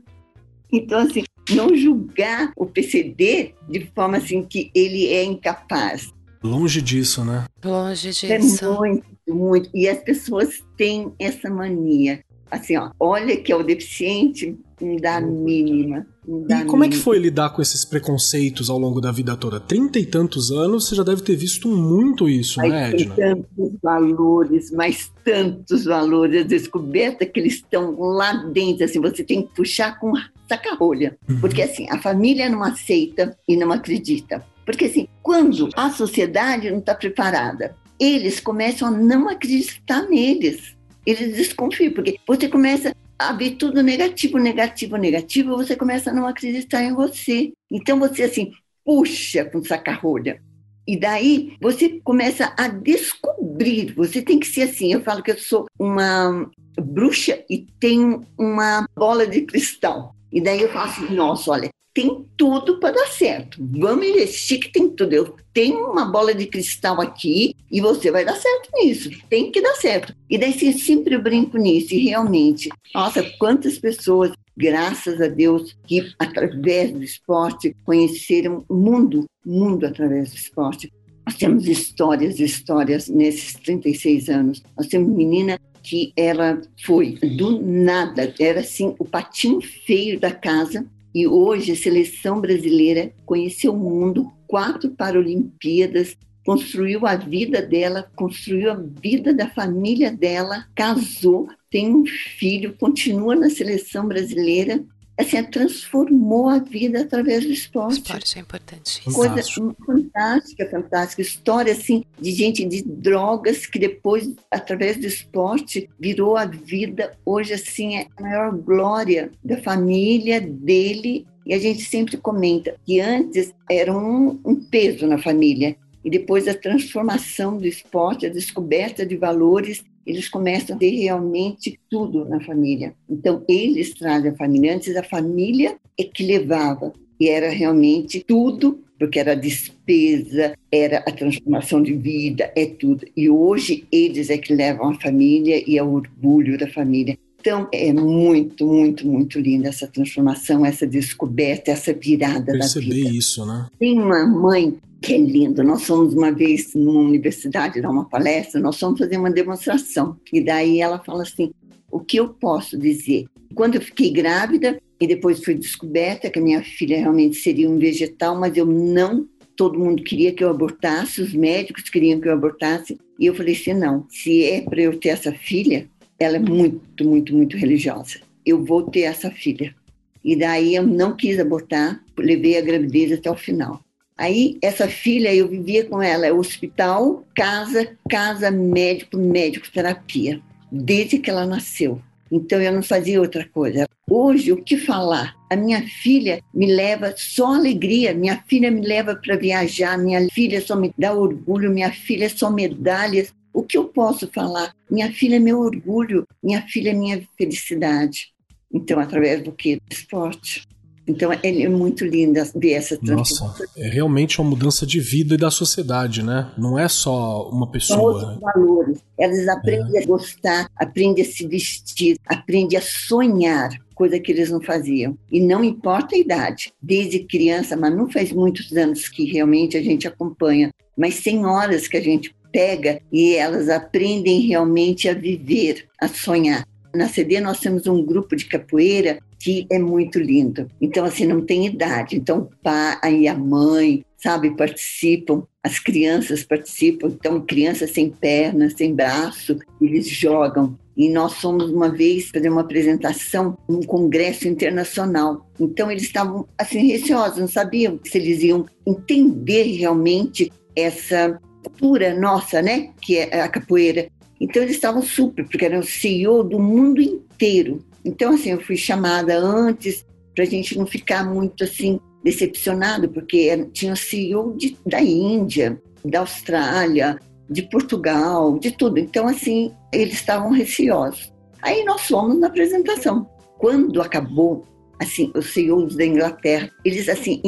Então, assim, não julgar o PCD de forma assim que ele é incapaz. Longe disso, né? Longe disso. É muito, muito. E as pessoas têm essa mania. Assim, ó, olha que é o deficiente, não dá mínima. Não dá e como mínima. é que foi lidar com esses preconceitos ao longo da vida toda? Trinta e tantos anos, você já deve ter visto muito isso, mas né, Edna? Tantos valores, mas tantos valores. A descoberta que eles estão lá dentro, assim, você tem que puxar com saca-rolha. Uhum. Porque, assim, a família não aceita e não acredita. Porque, assim, quando a sociedade não está preparada, eles começam a não acreditar neles. Eles desconfiam, porque você começa a ver tudo negativo, negativo, negativo, você começa a não acreditar em você. Então você assim, puxa com saca-rolha. E daí você começa a descobrir, você tem que ser assim, eu falo que eu sou uma bruxa e tenho uma bola de cristal. E daí eu falo assim, nossa, olha, tem tudo para dar certo. Vamos investir que tem tudo. Eu tenho uma bola de cristal aqui e você vai dar certo nisso. Tem que dar certo. E daí eu sempre brinco nisso. E realmente, nossa, quantas pessoas, graças a Deus, que através do esporte conheceram o mundo, mundo através do esporte. Nós temos histórias e histórias nesses 36 anos. Nós temos menina que ela foi do nada, era assim o patinho feio da casa, e hoje a seleção brasileira conheceu o mundo, quatro Paralimpíadas, construiu a vida dela, construiu a vida da família dela, casou, tem um filho, continua na seleção brasileira assim, transformou a vida através do esporte. Esporte é importante. Coisa fantástica, fantástica. História, assim, de gente de drogas que depois, através do esporte, virou a vida. Hoje, assim, é a maior glória da família, dele. E a gente sempre comenta que antes era um, um peso na família. E depois a transformação do esporte, a descoberta de valores eles começam a ter realmente tudo na família. Então, eles trazem a família. Antes, a família é que levava, e era realmente tudo, porque era a despesa, era a transformação de vida, é tudo. E hoje, eles é que levam a família e é o orgulho da família. Então, é muito, muito, muito linda essa transformação, essa descoberta, essa virada Perceber da vida. Perceber isso, né? Tem uma mãe que é lindo. Nós fomos uma vez numa universidade dar uma palestra, nós fomos fazer uma demonstração. E daí ela fala assim: o que eu posso dizer? Quando eu fiquei grávida e depois foi descoberta que a minha filha realmente seria um vegetal, mas eu não. Todo mundo queria que eu abortasse, os médicos queriam que eu abortasse. E eu falei assim: não, se é para eu ter essa filha, ela é muito, muito, muito religiosa. Eu vou ter essa filha. E daí eu não quis abortar, levei a gravidez até o final. Aí, essa filha, eu vivia com ela, é hospital, casa, casa, médico, médico, terapia, desde que ela nasceu. Então, eu não fazia outra coisa. Hoje, o que falar? A minha filha me leva só alegria, minha filha me leva para viajar, minha filha só me dá orgulho, minha filha só medalhas. O que eu posso falar? Minha filha é meu orgulho, minha filha é minha felicidade. Então, através do que? Do esporte. Então é muito linda ver essa transformação. Nossa, é realmente uma mudança de vida e da sociedade, né? Não é só uma pessoa. São outros né? valores. Elas aprendem é. a gostar, aprendem a se vestir, aprendem a sonhar, coisa que eles não faziam. E não importa a idade, desde criança, mas não faz muitos anos que realmente a gente acompanha, mas senhoras que a gente pega e elas aprendem realmente a viver, a sonhar. Na CD nós temos um grupo de capoeira que é muito lindo. Então, assim, não tem idade. Então, o pai e a mãe, sabe, participam, as crianças participam. Então, crianças sem perna, sem braço, eles jogam. E nós fomos uma vez fazer uma apresentação num congresso internacional. Então, eles estavam, assim, receosos, não sabiam se eles iam entender realmente essa cultura nossa, né, que é a capoeira. Então, eles estavam super, porque eram CEO do mundo inteiro. Então, assim, eu fui chamada antes para a gente não ficar muito assim decepcionado, porque tinha CEO de, da Índia, da Austrália, de Portugal, de tudo. Então, assim, eles estavam receosos. Aí nós fomos na apresentação. Quando acabou, assim, os CEOs da Inglaterra, eles assim,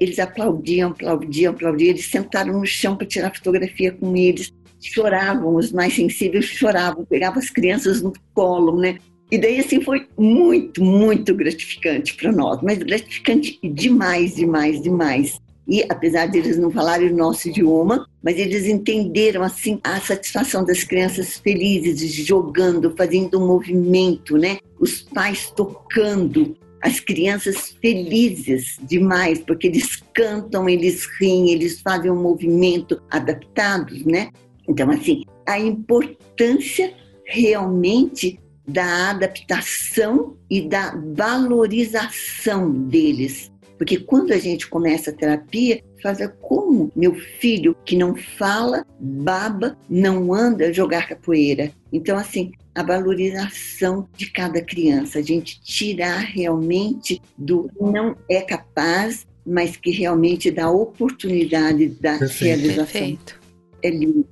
eles aplaudiam, aplaudiam, aplaudiam, eles sentaram no chão para tirar fotografia com eles, choravam, os mais sensíveis choravam, pegavam as crianças no colo, né? E daí, assim, foi muito, muito gratificante para nós, mas gratificante demais, demais, demais. E apesar de eles não falarem o nosso idioma, mas eles entenderam assim a satisfação das crianças felizes, jogando, fazendo um movimento, né? Os pais tocando, as crianças felizes demais, porque eles cantam, eles riem, eles fazem um movimento adaptados, né? Então, assim, a importância realmente da adaptação e da valorização deles. Porque quando a gente começa a terapia, Faça como meu filho que não fala, baba, não anda jogar capoeira. Então, assim, a valorização de cada criança, a gente tirar realmente do não é capaz, mas que realmente dá oportunidade da Perfeito. realização. Perfeito. É lindo.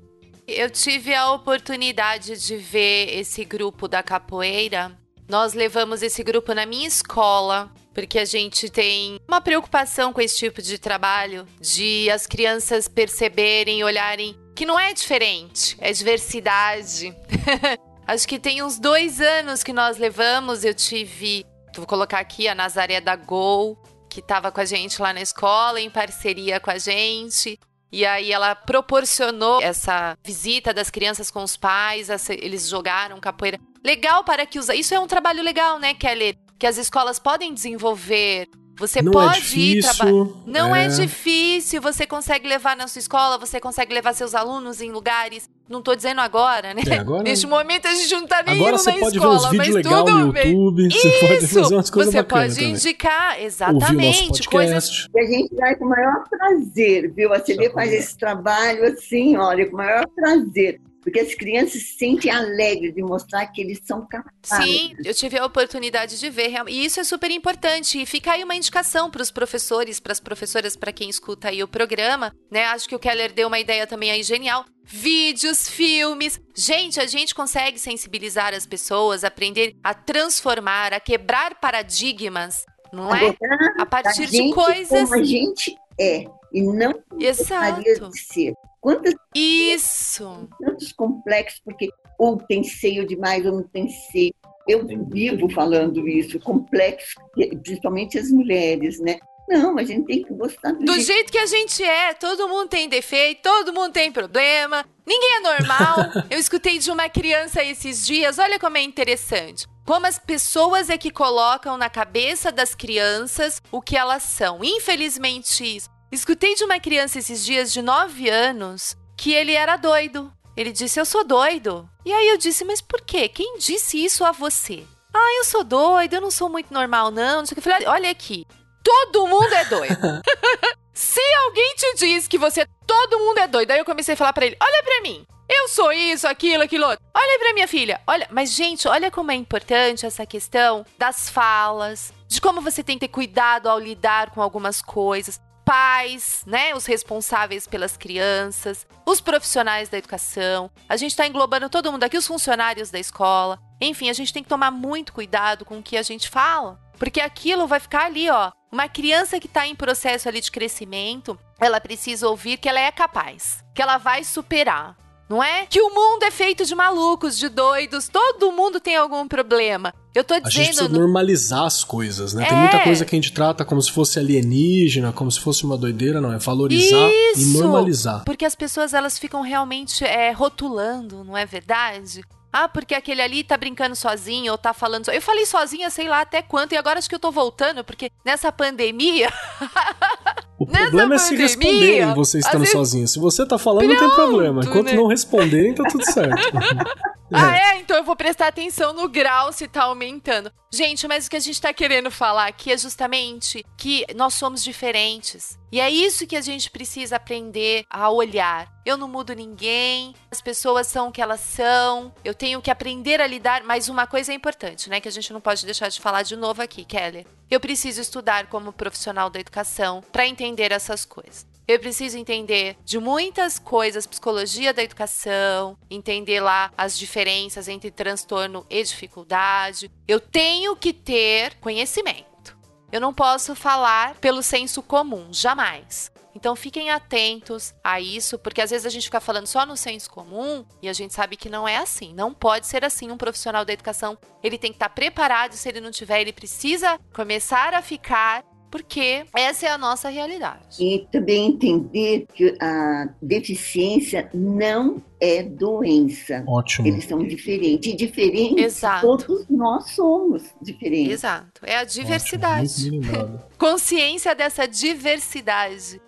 Eu tive a oportunidade de ver esse grupo da capoeira. Nós levamos esse grupo na minha escola, porque a gente tem uma preocupação com esse tipo de trabalho, de as crianças perceberem, olharem que não é diferente, é diversidade. Acho que tem uns dois anos que nós levamos, eu tive, vou colocar aqui a Nazaré da Gol, que estava com a gente lá na escola, em parceria com a gente. E aí ela proporcionou essa visita das crianças com os pais, eles jogaram capoeira. Legal para que os. Isso é um trabalho legal, né, Kelly? Que as escolas podem desenvolver. Você não é pode é difícil, ir trabalhar. Não é... é difícil, você consegue levar na sua escola, você consegue levar seus alunos em lugares não tô dizendo agora, né? É, agora... Neste momento a gente não tá nem agora indo na escola. Agora você pode ver os vídeos legais no YouTube, Isso, você pode fazer umas coisas Você pode também. indicar, exatamente. Coisas... E a gente vai com o maior prazer, viu? A CD faz esse trabalho assim, olha, com o maior prazer porque as crianças se sentem alegres de mostrar que eles são capazes. Sim, eu tive a oportunidade de ver, e isso é super importante. E fica aí uma indicação para os professores, para as professoras, para quem escuta aí o programa, né? Acho que o Keller deu uma ideia também aí genial. Vídeos, filmes. Gente, a gente consegue sensibilizar as pessoas, aprender a transformar, a quebrar paradigmas, não é? A partir de coisas. Como a gente é e não Exato. de ser. Quantas Isso! Tantos complexos, porque ou tem seio demais ou não tem seio. Eu vivo falando isso, complexo, principalmente as mulheres, né? Não, a gente tem que gostar do, do jeito... jeito que a gente é. Todo mundo tem defeito, todo mundo tem problema, ninguém é normal. Eu escutei de uma criança esses dias, olha como é interessante. Como as pessoas é que colocam na cabeça das crianças o que elas são. Infelizmente, isso Escutei de uma criança esses dias de 9 anos que ele era doido. Ele disse: Eu sou doido. E aí eu disse: Mas por quê? Quem disse isso a você? Ah, eu sou doido, eu não sou muito normal, não. não sei o que. Eu falei: Olha aqui, todo mundo é doido. Se alguém te diz que você, todo mundo é doido, aí eu comecei a falar para ele: Olha para mim. Eu sou isso, aquilo, aquilo outro. Olha pra minha filha. Olha, mas gente, olha como é importante essa questão das falas, de como você tem que ter cuidado ao lidar com algumas coisas pais, né, os responsáveis pelas crianças, os profissionais da educação. A gente está englobando todo mundo aqui, os funcionários da escola. Enfim, a gente tem que tomar muito cuidado com o que a gente fala, porque aquilo vai ficar ali, ó. Uma criança que está em processo ali de crescimento, ela precisa ouvir que ela é capaz, que ela vai superar não é? Que o mundo é feito de malucos, de doidos, todo mundo tem algum problema. Eu tô dizendo. A gente precisa normalizar as coisas, né? É. Tem muita coisa que a gente trata como se fosse alienígena, como se fosse uma doideira, não. É valorizar Isso. e normalizar. Porque as pessoas elas ficam realmente é, rotulando, não é verdade? Ah, porque aquele ali tá brincando sozinho ou tá falando. So... Eu falei sozinha, sei lá até quanto, e agora acho que eu tô voltando, porque nessa pandemia. O problema é se responderem você estando vezes... sozinho. Se você tá falando, Pronto, não tem problema. Enquanto né? não responderem, tá tudo certo. Ah, é? Então eu vou prestar atenção no grau se tá aumentando. Gente, mas o que a gente tá querendo falar aqui é justamente que nós somos diferentes. E é isso que a gente precisa aprender a olhar. Eu não mudo ninguém, as pessoas são o que elas são, eu tenho que aprender a lidar. Mas uma coisa é importante, né? Que a gente não pode deixar de falar de novo aqui, Kelly. Eu preciso estudar como profissional da educação para entender essas coisas. Eu preciso entender de muitas coisas, psicologia da educação, entender lá as diferenças entre transtorno e dificuldade. Eu tenho que ter conhecimento. Eu não posso falar pelo senso comum, jamais. Então fiquem atentos a isso, porque às vezes a gente fica falando só no senso comum e a gente sabe que não é assim. Não pode ser assim. Um profissional da educação, ele tem que estar preparado, se ele não tiver, ele precisa começar a ficar porque essa é a nossa realidade. E também entender que a deficiência não é doença. Ótimo. Eles são diferentes. E diferentes, Exato. todos nós somos diferentes. Exato. É a diversidade. Consciência dessa diversidade.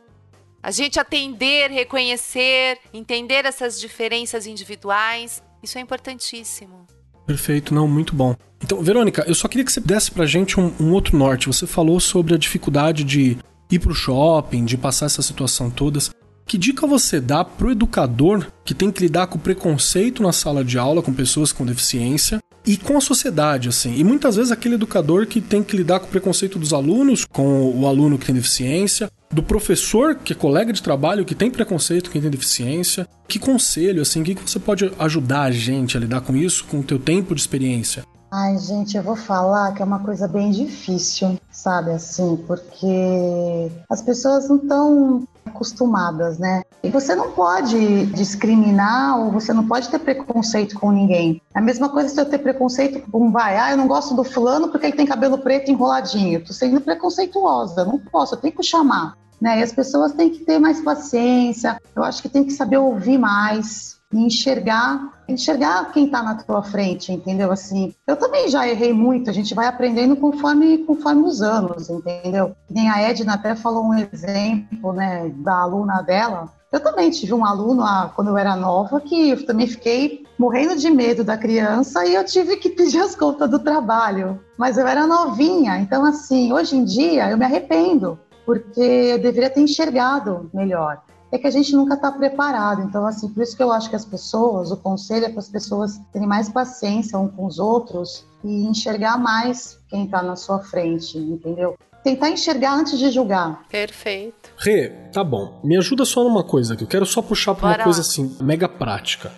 A gente atender, reconhecer, entender essas diferenças individuais, isso é importantíssimo. Perfeito, não, muito bom. Então, Verônica, eu só queria que você desse pra gente um, um outro norte. Você falou sobre a dificuldade de ir pro shopping, de passar essa situação todas. Que dica você dá pro educador que tem que lidar com preconceito na sala de aula com pessoas com deficiência e com a sociedade, assim? E muitas vezes aquele educador que tem que lidar com o preconceito dos alunos, com o aluno que tem deficiência, do professor que é colega de trabalho que tem preconceito, que tem deficiência. Que conselho, assim, que você pode ajudar a gente a lidar com isso, com o teu tempo de experiência? Ai, gente, eu vou falar que é uma coisa bem difícil, sabe, assim, porque as pessoas não estão acostumadas, né? E você não pode discriminar ou você não pode ter preconceito com ninguém. É a mesma coisa se eu ter preconceito com vai, ah, eu não gosto do fulano porque ele tem cabelo preto enroladinho. Eu tô sendo preconceituosa, não posso, eu tenho que chamar. Né? E as pessoas têm que ter mais paciência, eu acho que tem que saber ouvir mais, e enxergar, enxergar quem está na tua frente, entendeu? Assim, eu também já errei muito, a gente vai aprendendo conforme, conforme os anos, entendeu? Nem a Edna até falou um exemplo, né, da aluna dela. Eu também tive um aluno ah, quando eu era nova que eu também fiquei morrendo de medo da criança e eu tive que pedir as contas do trabalho. Mas eu era novinha, então assim, hoje em dia eu me arrependo, porque eu deveria ter enxergado melhor é que a gente nunca está preparado. Então, assim, por isso que eu acho que as pessoas, o conselho é para as pessoas terem mais paciência uns com os outros e enxergar mais quem está na sua frente, entendeu? Tentar enxergar antes de julgar. Perfeito. Rê, tá bom. Me ajuda só numa coisa, que eu quero só puxar para uma Bora coisa lá. assim, mega prática.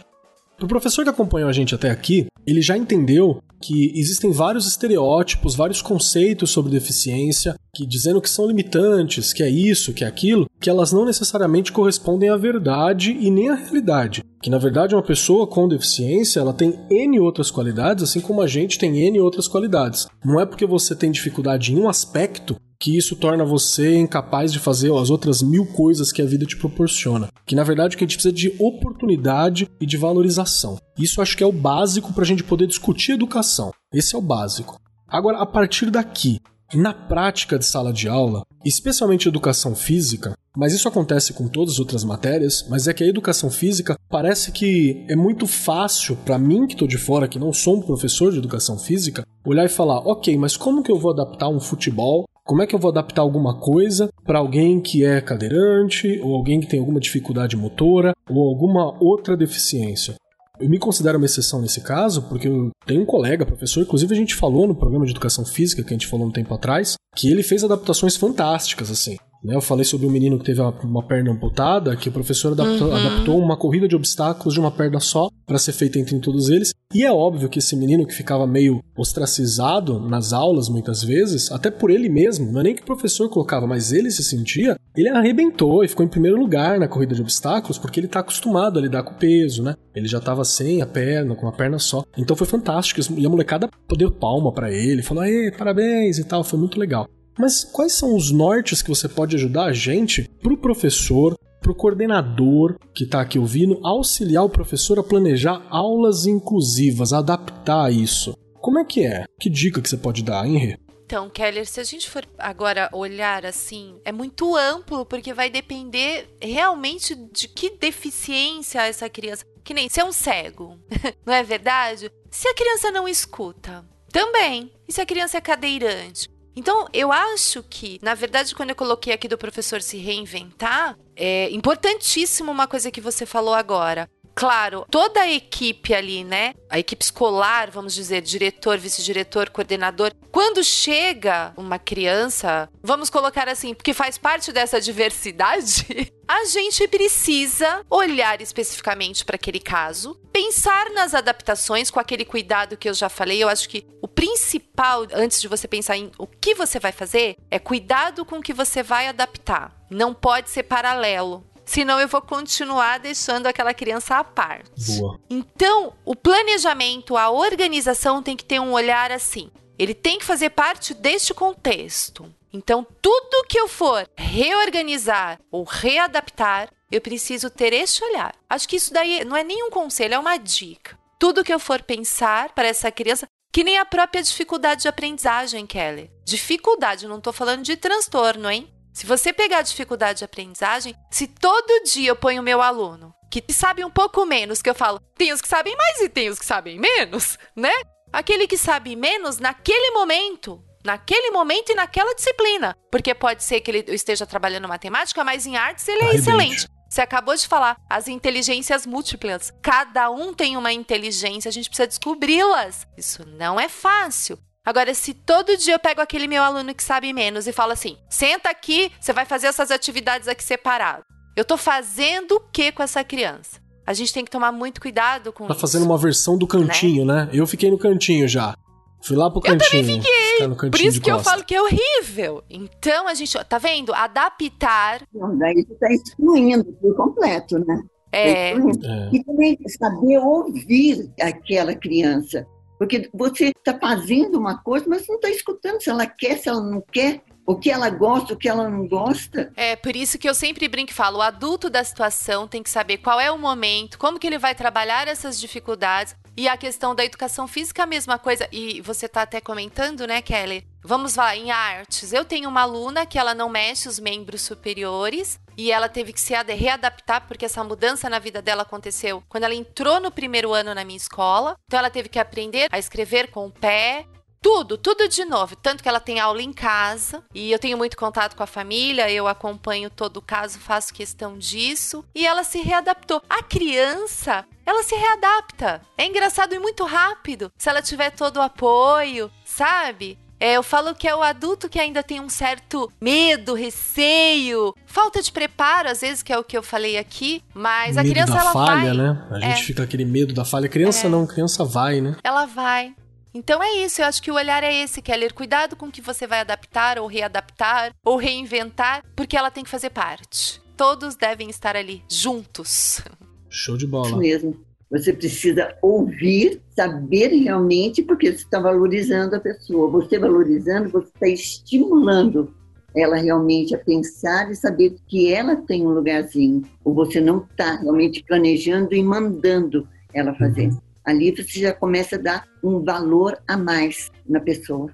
O professor que acompanhou a gente até aqui, ele já entendeu que existem vários estereótipos, vários conceitos sobre deficiência, que dizendo que são limitantes, que é isso, que é aquilo, que elas não necessariamente correspondem à verdade e nem à realidade. Que na verdade uma pessoa com deficiência, ela tem N outras qualidades, assim como a gente tem N outras qualidades. Não é porque você tem dificuldade em um aspecto que isso torna você incapaz de fazer as outras mil coisas que a vida te proporciona. Que na verdade o que a gente precisa é de oportunidade e de valorização. Isso acho que é o básico para a gente poder discutir educação. Esse é o básico. Agora, a partir daqui, na prática de sala de aula, especialmente educação física, mas isso acontece com todas as outras matérias, mas é que a educação física parece que é muito fácil para mim que estou de fora, que não sou um professor de educação física, olhar e falar: "OK, mas como que eu vou adaptar um futebol como é que eu vou adaptar alguma coisa para alguém que é cadeirante, ou alguém que tem alguma dificuldade motora, ou alguma outra deficiência? Eu me considero uma exceção nesse caso, porque eu tenho um colega, professor, inclusive a gente falou no programa de educação física que a gente falou um tempo atrás, que ele fez adaptações fantásticas, assim. Né? Eu falei sobre um menino que teve uma, perna amputada, que o professor adaptou, Uhum. adaptou uma corrida de obstáculos de uma perna só para ser feita entre todos eles. E é óbvio que esse menino que ficava meio ostracizado nas aulas muitas vezes, até por ele mesmo, não é nem que o professor colocava, mas ele se sentia, ele arrebentou e ficou em primeiro lugar na corrida de obstáculos porque ele tá acostumado a lidar com o peso, né? Ele já tava sem a perna, com uma perna só. Então foi fantástico. E a molecada deu palma para ele, falou: "Aê, parabéns" e tal, foi muito legal. Mas quais são os nortes que você pode ajudar a gente pro professor, pro coordenador que está aqui ouvindo, auxiliar o professor a planejar aulas inclusivas, a adaptar isso? Como é que é? Que dica que você pode dar, hein, Rê? Então, Keller, se a gente for agora olhar assim, é muito amplo, porque vai depender realmente de que deficiência essa criança. Que nem se é um cego, não é verdade? Se a criança não escuta, também. E se a criança é cadeirante? Então, eu acho que, na verdade, quando eu coloquei aqui do professor se reinventar, é importantíssimo uma coisa que você falou agora. Claro, toda a equipe ali, né? A equipe escolar, vamos dizer, diretor, vice-diretor, coordenador. Quando chega uma criança, vamos colocar assim, porque faz parte dessa diversidade, a gente precisa olhar especificamente para aquele caso, pensar nas adaptações com aquele cuidado que eu já falei. Eu acho que o principal, antes de você pensar em o que você vai fazer, é cuidado com o que você vai adaptar. Não pode ser paralelo. Senão eu vou continuar deixando aquela criança à parte. Boa. Então, o planejamento, a organização tem que ter um olhar assim. Ele tem que fazer parte deste contexto. Então, tudo que eu for reorganizar ou readaptar, eu preciso ter este olhar. Acho que isso daí não é nenhum conselho, é uma dica. Tudo que eu for pensar para essa criança, que nem a própria dificuldade de aprendizagem, Kelly. Dificuldade, não estou falando de transtorno, hein? Se você pegar a dificuldade de aprendizagem, se todo dia eu ponho o meu aluno, que sabe um pouco menos, que eu falo, tem os que sabem mais e tem os que sabem menos, né? Aquele que sabe menos, naquele momento, naquele momento e naquela disciplina. Porque pode ser que ele esteja trabalhando matemática, mas em artes ele é excelente. Você acabou de falar, as inteligências múltiplas. Cada um tem uma inteligência, a gente precisa descobri-las. Isso não é fácil. Agora, se todo dia eu pego aquele meu aluno que sabe menos e falo assim: senta aqui, você vai fazer essas atividades aqui separado. Eu tô fazendo o que com essa criança? A gente tem que tomar muito cuidado com tá isso. Tá fazendo uma versão do cantinho, né? né? Eu fiquei no cantinho já. Fui lá pro cantinho. Eu também fiquei. Por isso que costa. eu falo que é horrível. Então a gente, tá vendo? Adaptar. Não, daí você tá excluindo por completo, né? É. Tá é. E também saber ouvir aquela criança. Porque você está fazendo uma coisa, mas não está escutando se ela quer, se ela não quer o que ela gosta, o que ela não gosta. É, por isso que eu sempre brinco e falo, o adulto da situação tem que saber qual é o momento, como que ele vai trabalhar essas dificuldades. E a questão da educação física, a mesma coisa. E você está até comentando, né, Kelly? Vamos lá, em artes. Eu tenho uma aluna que ela não mexe os membros superiores e ela teve que se readaptar porque essa mudança na vida dela aconteceu quando ela entrou no primeiro ano na minha escola. Então ela teve que aprender a escrever com o pé, tudo, tudo de novo. Tanto que ela tem aula em casa e eu tenho muito contato com a família, eu acompanho todo o caso, faço questão disso. E ela se readaptou. A criança, ela se readapta. É engraçado e muito rápido. Se ela tiver todo o apoio, sabe? É, eu falo que é o adulto que ainda tem um certo medo, receio, falta de preparo, às vezes, que é o que eu falei aqui, mas medo a criança da ela falha, vai. né? A gente é. fica aquele medo da falha. Criança é. não, criança vai, né? Ela vai. Então é isso, eu acho que o olhar é esse, Keller. Cuidado com o que você vai adaptar, ou readaptar, ou reinventar, porque ela tem que fazer parte. Todos devem estar ali, juntos. Show de bola. Isso mesmo. Você precisa ouvir, saber realmente, porque você está valorizando a pessoa. Você valorizando, você está estimulando ela realmente a pensar e saber que ela tem um lugarzinho. Ou você não está realmente planejando e mandando ela fazer. Uhum ali você já começa a dar um valor a mais na pessoa.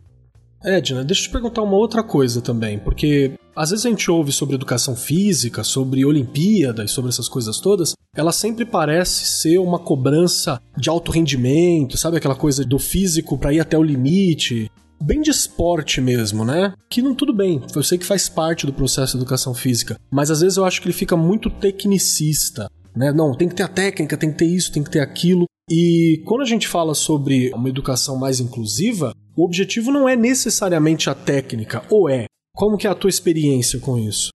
Edna, deixa eu te perguntar uma outra coisa também, porque às vezes a gente ouve sobre educação física, sobre Olimpíadas, sobre essas coisas todas, ela sempre parece ser uma cobrança de alto rendimento, sabe aquela coisa do físico para ir até o limite, bem de esporte mesmo, né? Que não tudo bem, eu sei que faz parte do processo de educação física, mas às vezes eu acho que ele fica muito tecnicista. Né? Não, tem que ter a técnica, tem que ter isso, tem que ter aquilo. E quando a gente fala sobre uma educação mais inclusiva, o objetivo não é necessariamente a técnica, ou é? Como que é a tua experiência com isso?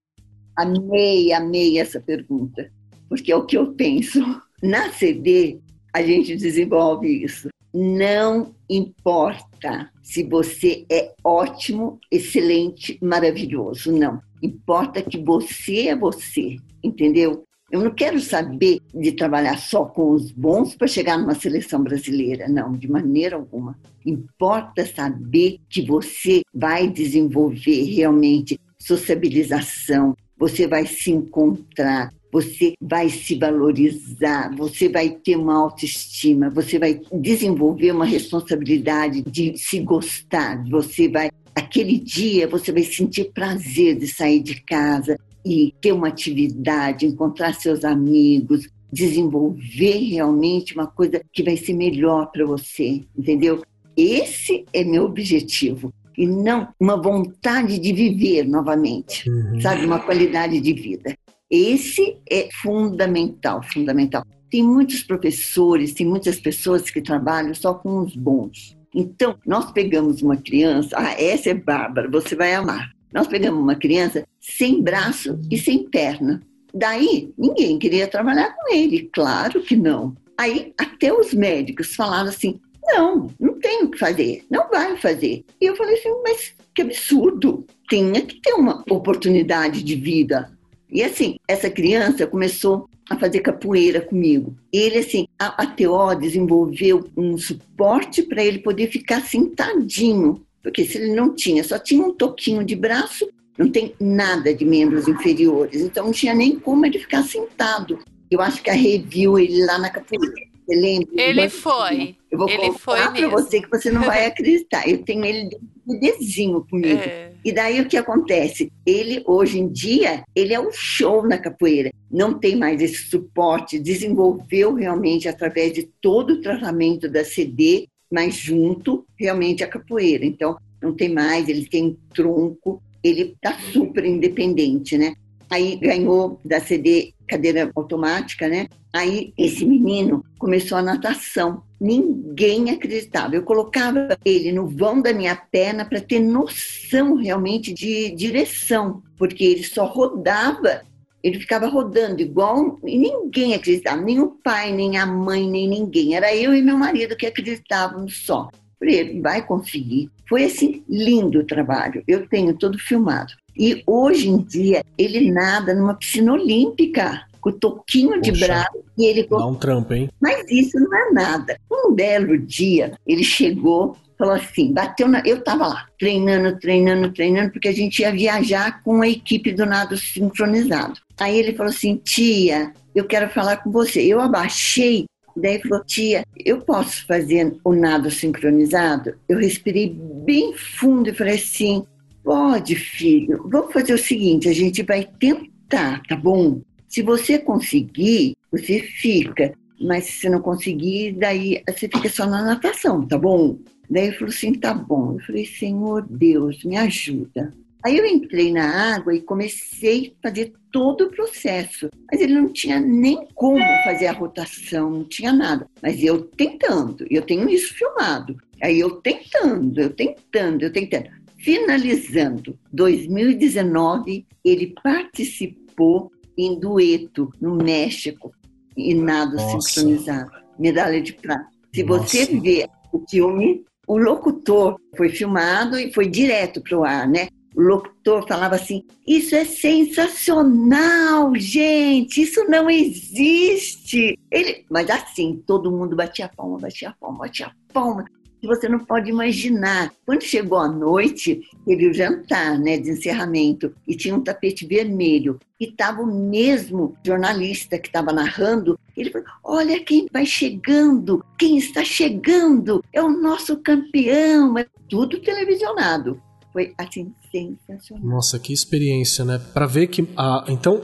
Amei, amei essa pergunta, porque é o que eu penso. Na CD, a gente desenvolve isso. Não importa se você é ótimo, excelente, maravilhoso, não. Importa que você é você, entendeu? Eu não quero saber de trabalhar só com os bons para chegar numa seleção brasileira, não, de maneira alguma. Importa saber que você vai desenvolver realmente sociabilização, você vai se encontrar, você vai se valorizar, você vai ter uma autoestima, você vai desenvolver uma responsabilidade de se gostar, você vai aquele dia você vai sentir prazer de sair de casa, e ter uma atividade, encontrar seus amigos, desenvolver realmente uma coisa que vai ser melhor para você, entendeu? Esse é meu objetivo e não uma vontade de viver novamente, uhum. sabe, uma qualidade de vida. Esse é fundamental, fundamental. Tem muitos professores, tem muitas pessoas que trabalham só com os bons. Então, nós pegamos uma criança, ah, essa é Bárbara, você vai amar. Nós pegamos uma criança sem braço e sem perna. Daí, ninguém queria trabalhar com ele, claro que não. Aí, até os médicos falaram assim: não, não tem o que fazer, não vai fazer. E eu falei assim: mas que absurdo, tinha que ter uma oportunidade de vida. E assim, essa criança começou a fazer capoeira comigo. Ele, assim, a, a TO desenvolveu um suporte para ele poder ficar sentadinho porque se ele não tinha, só tinha um toquinho de braço, não tem nada de membros inferiores, então não tinha nem como ele ficar sentado. Eu acho que a reviu ele lá na capoeira. Você lembra? Ele foi. Eu vou ele contar para você que você não vai acreditar. Eu tenho ele de desenho comigo. É. E daí o que acontece? Ele, hoje em dia, ele é um show na capoeira. Não tem mais esse suporte. Desenvolveu realmente através de todo o tratamento da CD mas junto realmente à capoeira. Então, não tem mais, ele tem tronco, ele está super independente, né? Aí ganhou da CD cadeira automática, né? Aí esse menino começou a natação. Ninguém acreditava. Eu colocava ele no vão da minha perna para ter noção realmente de direção, porque ele só rodava, ele ficava rodando igual e ninguém acreditava, nem o pai, nem a mãe, nem ninguém. Era eu e meu marido que acreditávamos só. Falei, ele vai conseguir. Foi assim lindo o trabalho. Eu tenho tudo filmado. E hoje em dia ele nada numa piscina olímpica com o toquinho de braço e ele dá um trampo, hein? Mas isso não é nada. Um belo dia ele chegou, falou assim, bateu na, eu estava lá treinando, treinando, treinando porque a gente ia viajar com a equipe do nado sincronizado. Aí ele falou assim, tia, eu quero falar com você. Eu abaixei Daí falou, tia, eu posso fazer o nado sincronizado? Eu respirei bem fundo e falei assim, Pode, filho. Vamos fazer o seguinte: a gente vai tentar, tá bom? Se você conseguir, você fica. Mas se não conseguir, daí você fica só na natação, tá bom? Daí ele falou assim: tá bom. Eu falei: Senhor Deus, me ajuda. Aí eu entrei na água e comecei a fazer todo o processo. Mas ele não tinha nem como fazer a rotação, não tinha nada. Mas eu tentando, eu tenho isso filmado. Aí eu tentando, eu tentando, eu tentando. Finalizando 2019, ele participou em dueto no México, em nado Nossa. sincronizado, medalha de prata. Se Nossa. você ver o filme, o locutor foi filmado e foi direto para o ar, né? Locutor falava assim: Isso é sensacional, gente, isso não existe. Ele, mas assim, todo mundo batia palma, batia palma, batia palma você não pode imaginar. Quando chegou a noite, teve o jantar né, de encerramento e tinha um tapete vermelho. E estava o mesmo jornalista que estava narrando. Ele falou: Olha quem vai chegando, quem está chegando, é o nosso campeão. É tudo televisionado. Foi assim, sensacional. Nossa, que experiência, né? Para ver que. Ah, então,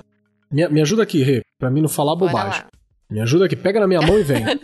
me, me ajuda aqui, Rê, para mim não falar bobagem. Me ajuda aqui, pega na minha mão e vem.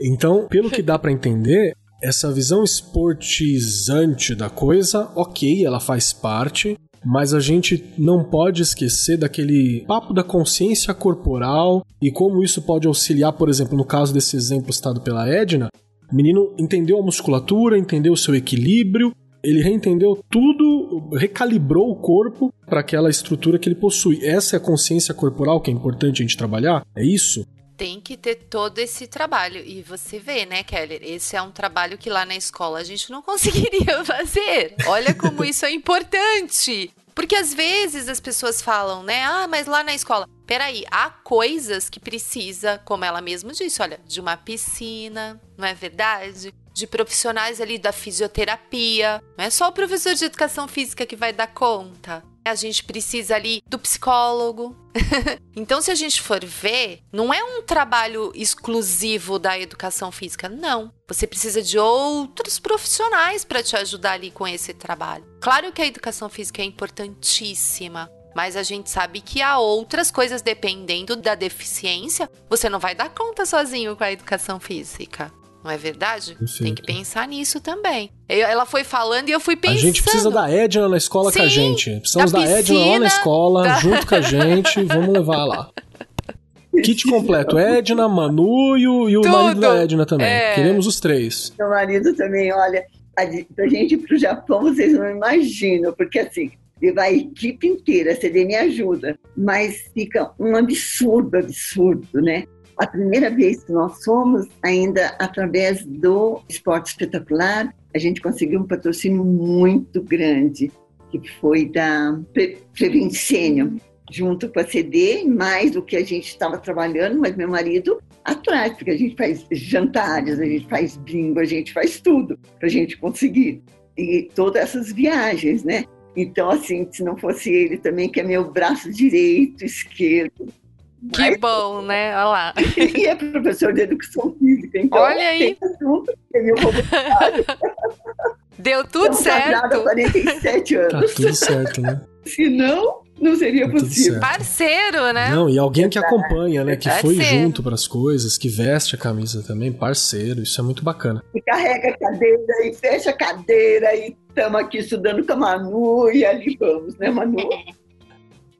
Então, pelo que dá para entender, essa visão esportizante da coisa, ok, ela faz parte, mas a gente não pode esquecer daquele papo da consciência corporal e como isso pode auxiliar, por exemplo, no caso desse exemplo citado pela Edna, o menino entendeu a musculatura, entendeu o seu equilíbrio, ele reentendeu tudo, recalibrou o corpo para aquela estrutura que ele possui. Essa é a consciência corporal que é importante a gente trabalhar? É isso? tem que ter todo esse trabalho. E você vê, né, Keller? Esse é um trabalho que lá na escola a gente não conseguiria fazer. Olha como isso é importante. Porque às vezes as pessoas falam, né? Ah, mas lá na escola. Peraí, há coisas que precisa, como ela mesma disse, olha, de uma piscina, não é verdade? De profissionais ali da fisioterapia. Não é só o professor de educação física que vai dar conta a gente precisa ali do psicólogo. então, se a gente for ver, não é um trabalho exclusivo da educação física, não. Você precisa de outros profissionais para te ajudar ali com esse trabalho. Claro que a educação física é importantíssima, mas a gente sabe que há outras coisas dependendo da deficiência. Você não vai dar conta sozinho com a educação física. Não é verdade? Perfeito. Tem que pensar nisso também. ela foi falando e eu fui pensando. A gente precisa da Edna na escola Sim, com a gente. Precisamos da, da Edna lá na escola, da... junto com a gente. Vamos levar lá. Kit completo. Edna, Manu e o, e o marido da Edna também. É. Queremos os três. Meu marido também, olha. Pra gente ir pro Japão, vocês não imaginam, porque assim, levar a equipe inteira, a CD me ajuda, mas fica um absurdo, absurdo, né? A primeira vez que nós fomos, ainda através do Esporte Espetacular, a gente conseguiu um patrocínio muito grande, que foi da Previncênio, junto com a CD, mais do que a gente estava trabalhando, mas meu marido atrás, porque a gente faz jantares, a gente faz bingo, a gente faz tudo para a gente conseguir. E todas essas viagens, né? Então, assim, se não fosse ele também, que é meu braço direito, esquerdo, que Mas... bom, né? Olha lá. E é professor de educação física, então. Olha aí. Junto, Deu tudo certo. Há 47 anos. Tá tudo certo, né? Se não, não seria possível. Parceiro, né? Não, e alguém que acompanha, né? Que foi junto para as coisas, que veste a camisa também, parceiro, isso é muito bacana. E carrega a cadeira e fecha a cadeira e estamos aqui estudando com a Manu e ali vamos, né, Manu?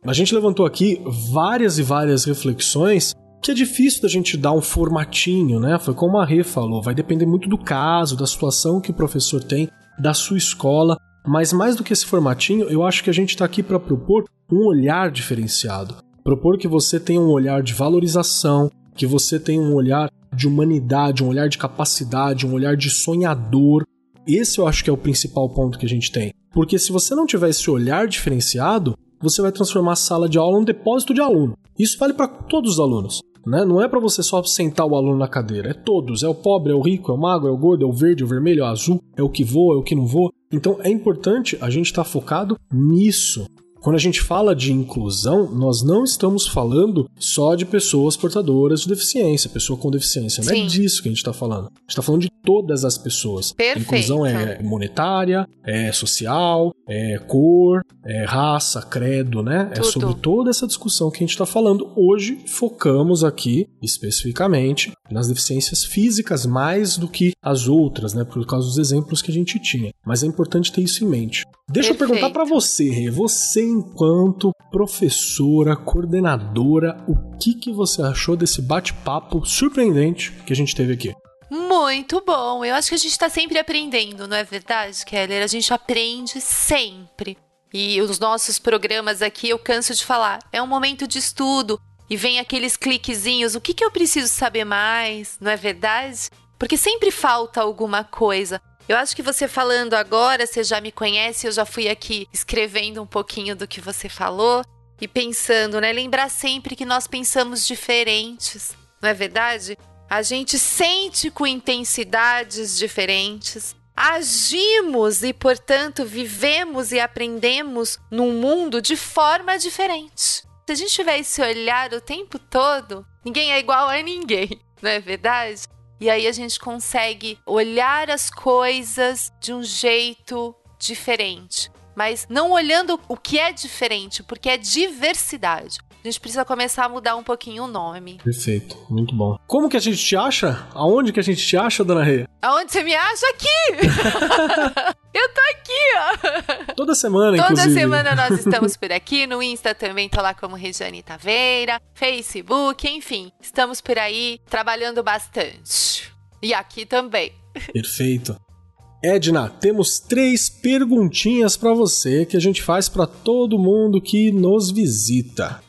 A gente levantou aqui várias e várias reflexões que é difícil da gente dar um formatinho, né? Foi como a Rê falou, vai depender muito do caso, da situação que o professor tem, da sua escola, mas mais do que esse formatinho, eu acho que a gente está aqui para propor um olhar diferenciado. Propor que você tenha um olhar de valorização, que você tenha um olhar de humanidade, um olhar de capacidade, um olhar de sonhador. Esse eu acho que é o principal ponto que a gente tem. Porque se você não tiver esse olhar diferenciado, você vai transformar a sala de aula num depósito de aluno. Isso vale para todos os alunos. Né? Não é para você só sentar o aluno na cadeira, é todos. É o pobre, é o rico, é o magro, é o gordo, é o verde, é o vermelho, é o azul, é o que voa, é o que não voa. Então é importante a gente estar tá focado nisso. Quando a gente fala de inclusão, nós não estamos falando só de pessoas portadoras de deficiência, pessoa com deficiência. Não é Sim. é disso que a gente está falando. A gente está falando de todas as pessoas. Perfeito. inclusão é monetária, é social, é cor, é raça, credo, né? É Tudo. É sobre toda essa discussão que a gente está falando. Hoje focamos aqui especificamente nas deficiências físicas mais do que as outras, né? Por causa dos exemplos que a gente tinha. Mas é importante ter isso em mente. Deixa Perfeito. eu perguntar para você, Rê. Você, enquanto professora, coordenadora, o que, que você achou desse bate-papo surpreendente que a gente teve aqui? Muito bom. Eu acho que a gente está sempre aprendendo, não é verdade, Keller? A gente aprende sempre. E os nossos programas aqui, eu canso de falar, é um momento de estudo. E vem aqueles cliquezinhos, o que, que eu preciso saber mais, não é verdade? Porque sempre falta alguma coisa. Eu acho que você falando agora, você já me conhece, eu já fui aqui escrevendo um pouquinho do que você falou e pensando, né? Lembrar sempre que nós pensamos diferentes, não é verdade? A gente sente com intensidades diferentes, agimos e, portanto, vivemos e aprendemos num mundo de forma diferente. Se a gente tiver esse olhar o tempo todo, ninguém é igual a ninguém, não é verdade? E aí a gente consegue olhar as coisas de um jeito diferente. Mas não olhando o que é diferente, porque é diversidade. A gente precisa começar a mudar um pouquinho o nome. Perfeito, muito bom. Como que a gente te acha? Aonde que a gente te acha, dona Rê? Aonde você me acha? Aqui! Eu tô aqui, ó. Toda semana, Toda inclusive. semana nós estamos por aqui. No Insta também tô lá como Regiane Taveira. Facebook, enfim. Estamos por aí trabalhando bastante. E aqui também. Perfeito. Edna, temos três perguntinhas para você que a gente faz para todo mundo que nos visita.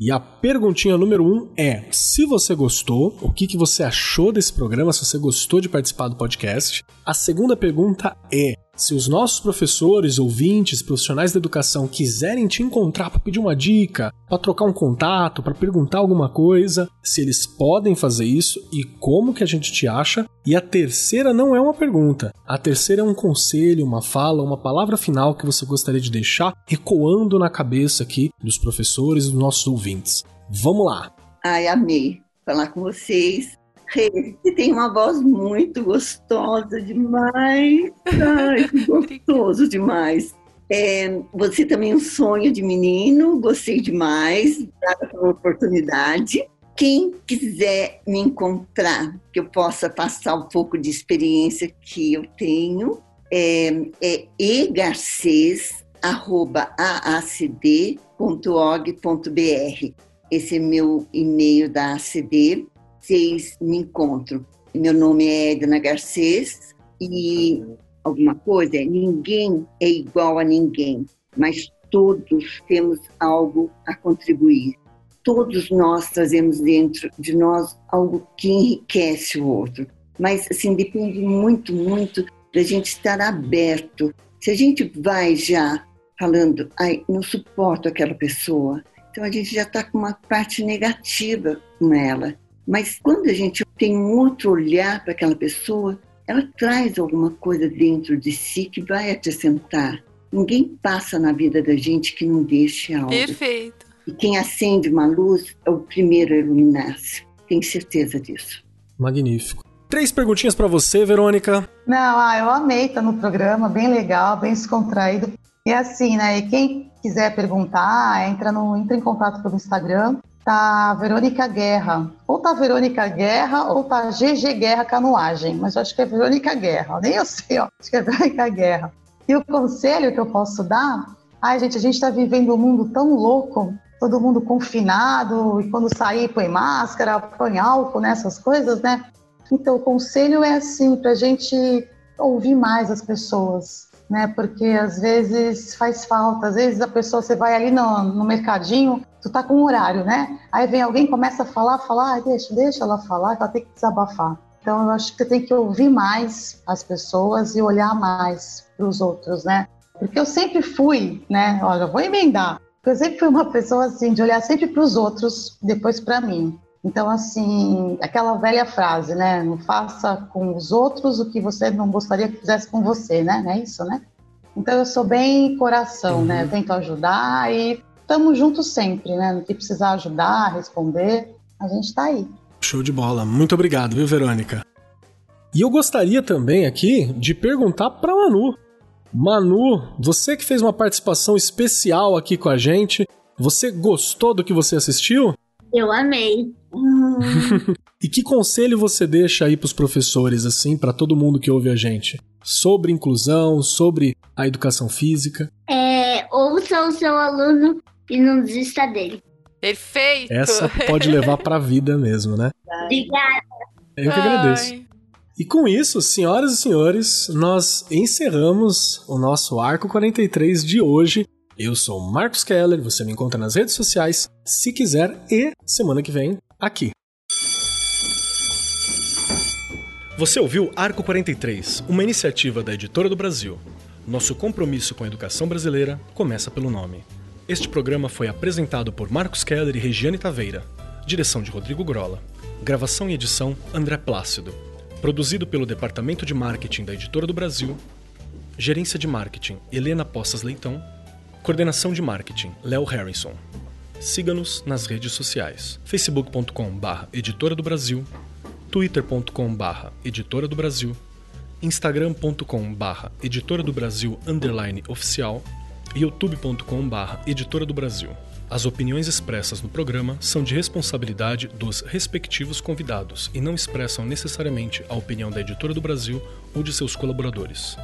E a perguntinha número um é: se você gostou, o que, que você achou desse programa, se você gostou de participar do podcast. A segunda pergunta é: se os nossos professores, ouvintes, profissionais da educação quiserem te encontrar para pedir uma dica, para trocar um contato, para perguntar alguma coisa, se eles podem fazer isso e como que a gente te acha. E a terceira não é uma pergunta. A terceira é um conselho, uma fala, uma palavra final que você gostaria de deixar ecoando na cabeça aqui dos professores e dos nossos ouvintes. Vamos lá. Ai, amei falar com vocês. Você tem uma voz muito gostosa demais. Ai, gostoso demais. É, você também é um sonho de menino, gostei demais, obrigada pela oportunidade. Quem quiser me encontrar, que eu possa passar um pouco de experiência que eu tenho, é, é egarcês.aacd.org.br. Esse é meu e-mail da ACD vocês me encontram. Meu nome é Edna Garcês e alguma coisa, ninguém é igual a ninguém, mas todos temos algo a contribuir. Todos nós trazemos dentro de nós algo que enriquece o outro. Mas, assim, depende muito, muito da gente estar aberto. Se a gente vai já falando, ai, não suporto aquela pessoa, então a gente já está com uma parte negativa com ela. Mas quando a gente tem um outro olhar para aquela pessoa, ela traz alguma coisa dentro de si que vai acrescentar. Ninguém passa na vida da gente que não deixe algo. Perfeito. E quem acende uma luz é o primeiro a iluminar-se. Tenho certeza disso. Magnífico. Três perguntinhas para você, Verônica. Não, ah, eu amei estar no programa, bem legal, bem descontraído. E assim, né? E quem quiser perguntar, entra, no, entra em contato pelo Instagram. Tá Verônica Guerra. Ou tá Verônica Guerra ou tá GG Guerra Canoagem. Mas eu acho que é Verônica Guerra. Nem eu sei, ó. Acho que é Verônica Guerra. E o conselho que eu posso dar? Ai, gente, a gente está vivendo um mundo tão louco, todo mundo confinado, e quando sair põe máscara, põe álcool, né, essas coisas, né? Então, o conselho é assim, para gente ouvir mais as pessoas, né? Porque às vezes faz falta, às vezes a pessoa, você vai ali no, no mercadinho, tu tá com um horário, né? Aí vem alguém, começa a falar, falar, ah, deixa, deixa ela falar, ela tem que desabafar. Então, eu acho que tem que ouvir mais as pessoas e olhar mais para os outros, né? Porque eu sempre fui, né? Olha, vou emendar. Eu sempre fui uma pessoa assim, de olhar sempre para os outros, depois para mim. Então, assim, aquela velha frase, né? Não faça com os outros o que você não gostaria que fizesse com você, né? Não é isso, né? Então, eu sou bem coração, né? Eu uhum. tento ajudar e estamos juntos sempre, né? No que precisar ajudar, responder, a gente está aí. Show de bola. Muito obrigado, viu, Verônica? E eu gostaria também aqui de perguntar para Manu. Manu, você que fez uma participação especial aqui com a gente, você gostou do que você assistiu? Eu amei. E que conselho você deixa aí para os professores, assim, para todo mundo que ouve a gente? Sobre inclusão, sobre a educação física? É, ouça o seu aluno e não desista dele. Perfeito! Essa pode levar para a vida mesmo, né? Obrigada. Eu que agradeço. Ai. E com isso, senhoras e senhores, nós encerramos o nosso Arco 43 de hoje. Eu sou Marcos Keller, você me encontra nas redes sociais, se quiser, e semana que vem, aqui. Você ouviu Arco 43, uma iniciativa da Editora do Brasil. Nosso compromisso com a educação brasileira começa pelo nome. Este programa foi apresentado por Marcos Keller e Regiane Taveira. Direção de Rodrigo Grola. Gravação e edição André Plácido. Produzido pelo Departamento de Marketing da Editora do Brasil. Gerência de Marketing Helena Poças Leitão. Coordenação de Marketing Léo Harrison. Siga-nos nas redes sociais: facebook.com/barra Editora do Brasil, twitter.com/barra Editora do Brasil, instagram.com/barra Editora do Brasil underline oficial e youtube.com/barra Editora do Brasil. As opiniões expressas no programa são de responsabilidade dos respectivos convidados e não expressam necessariamente a opinião da Editora do Brasil ou de seus colaboradores.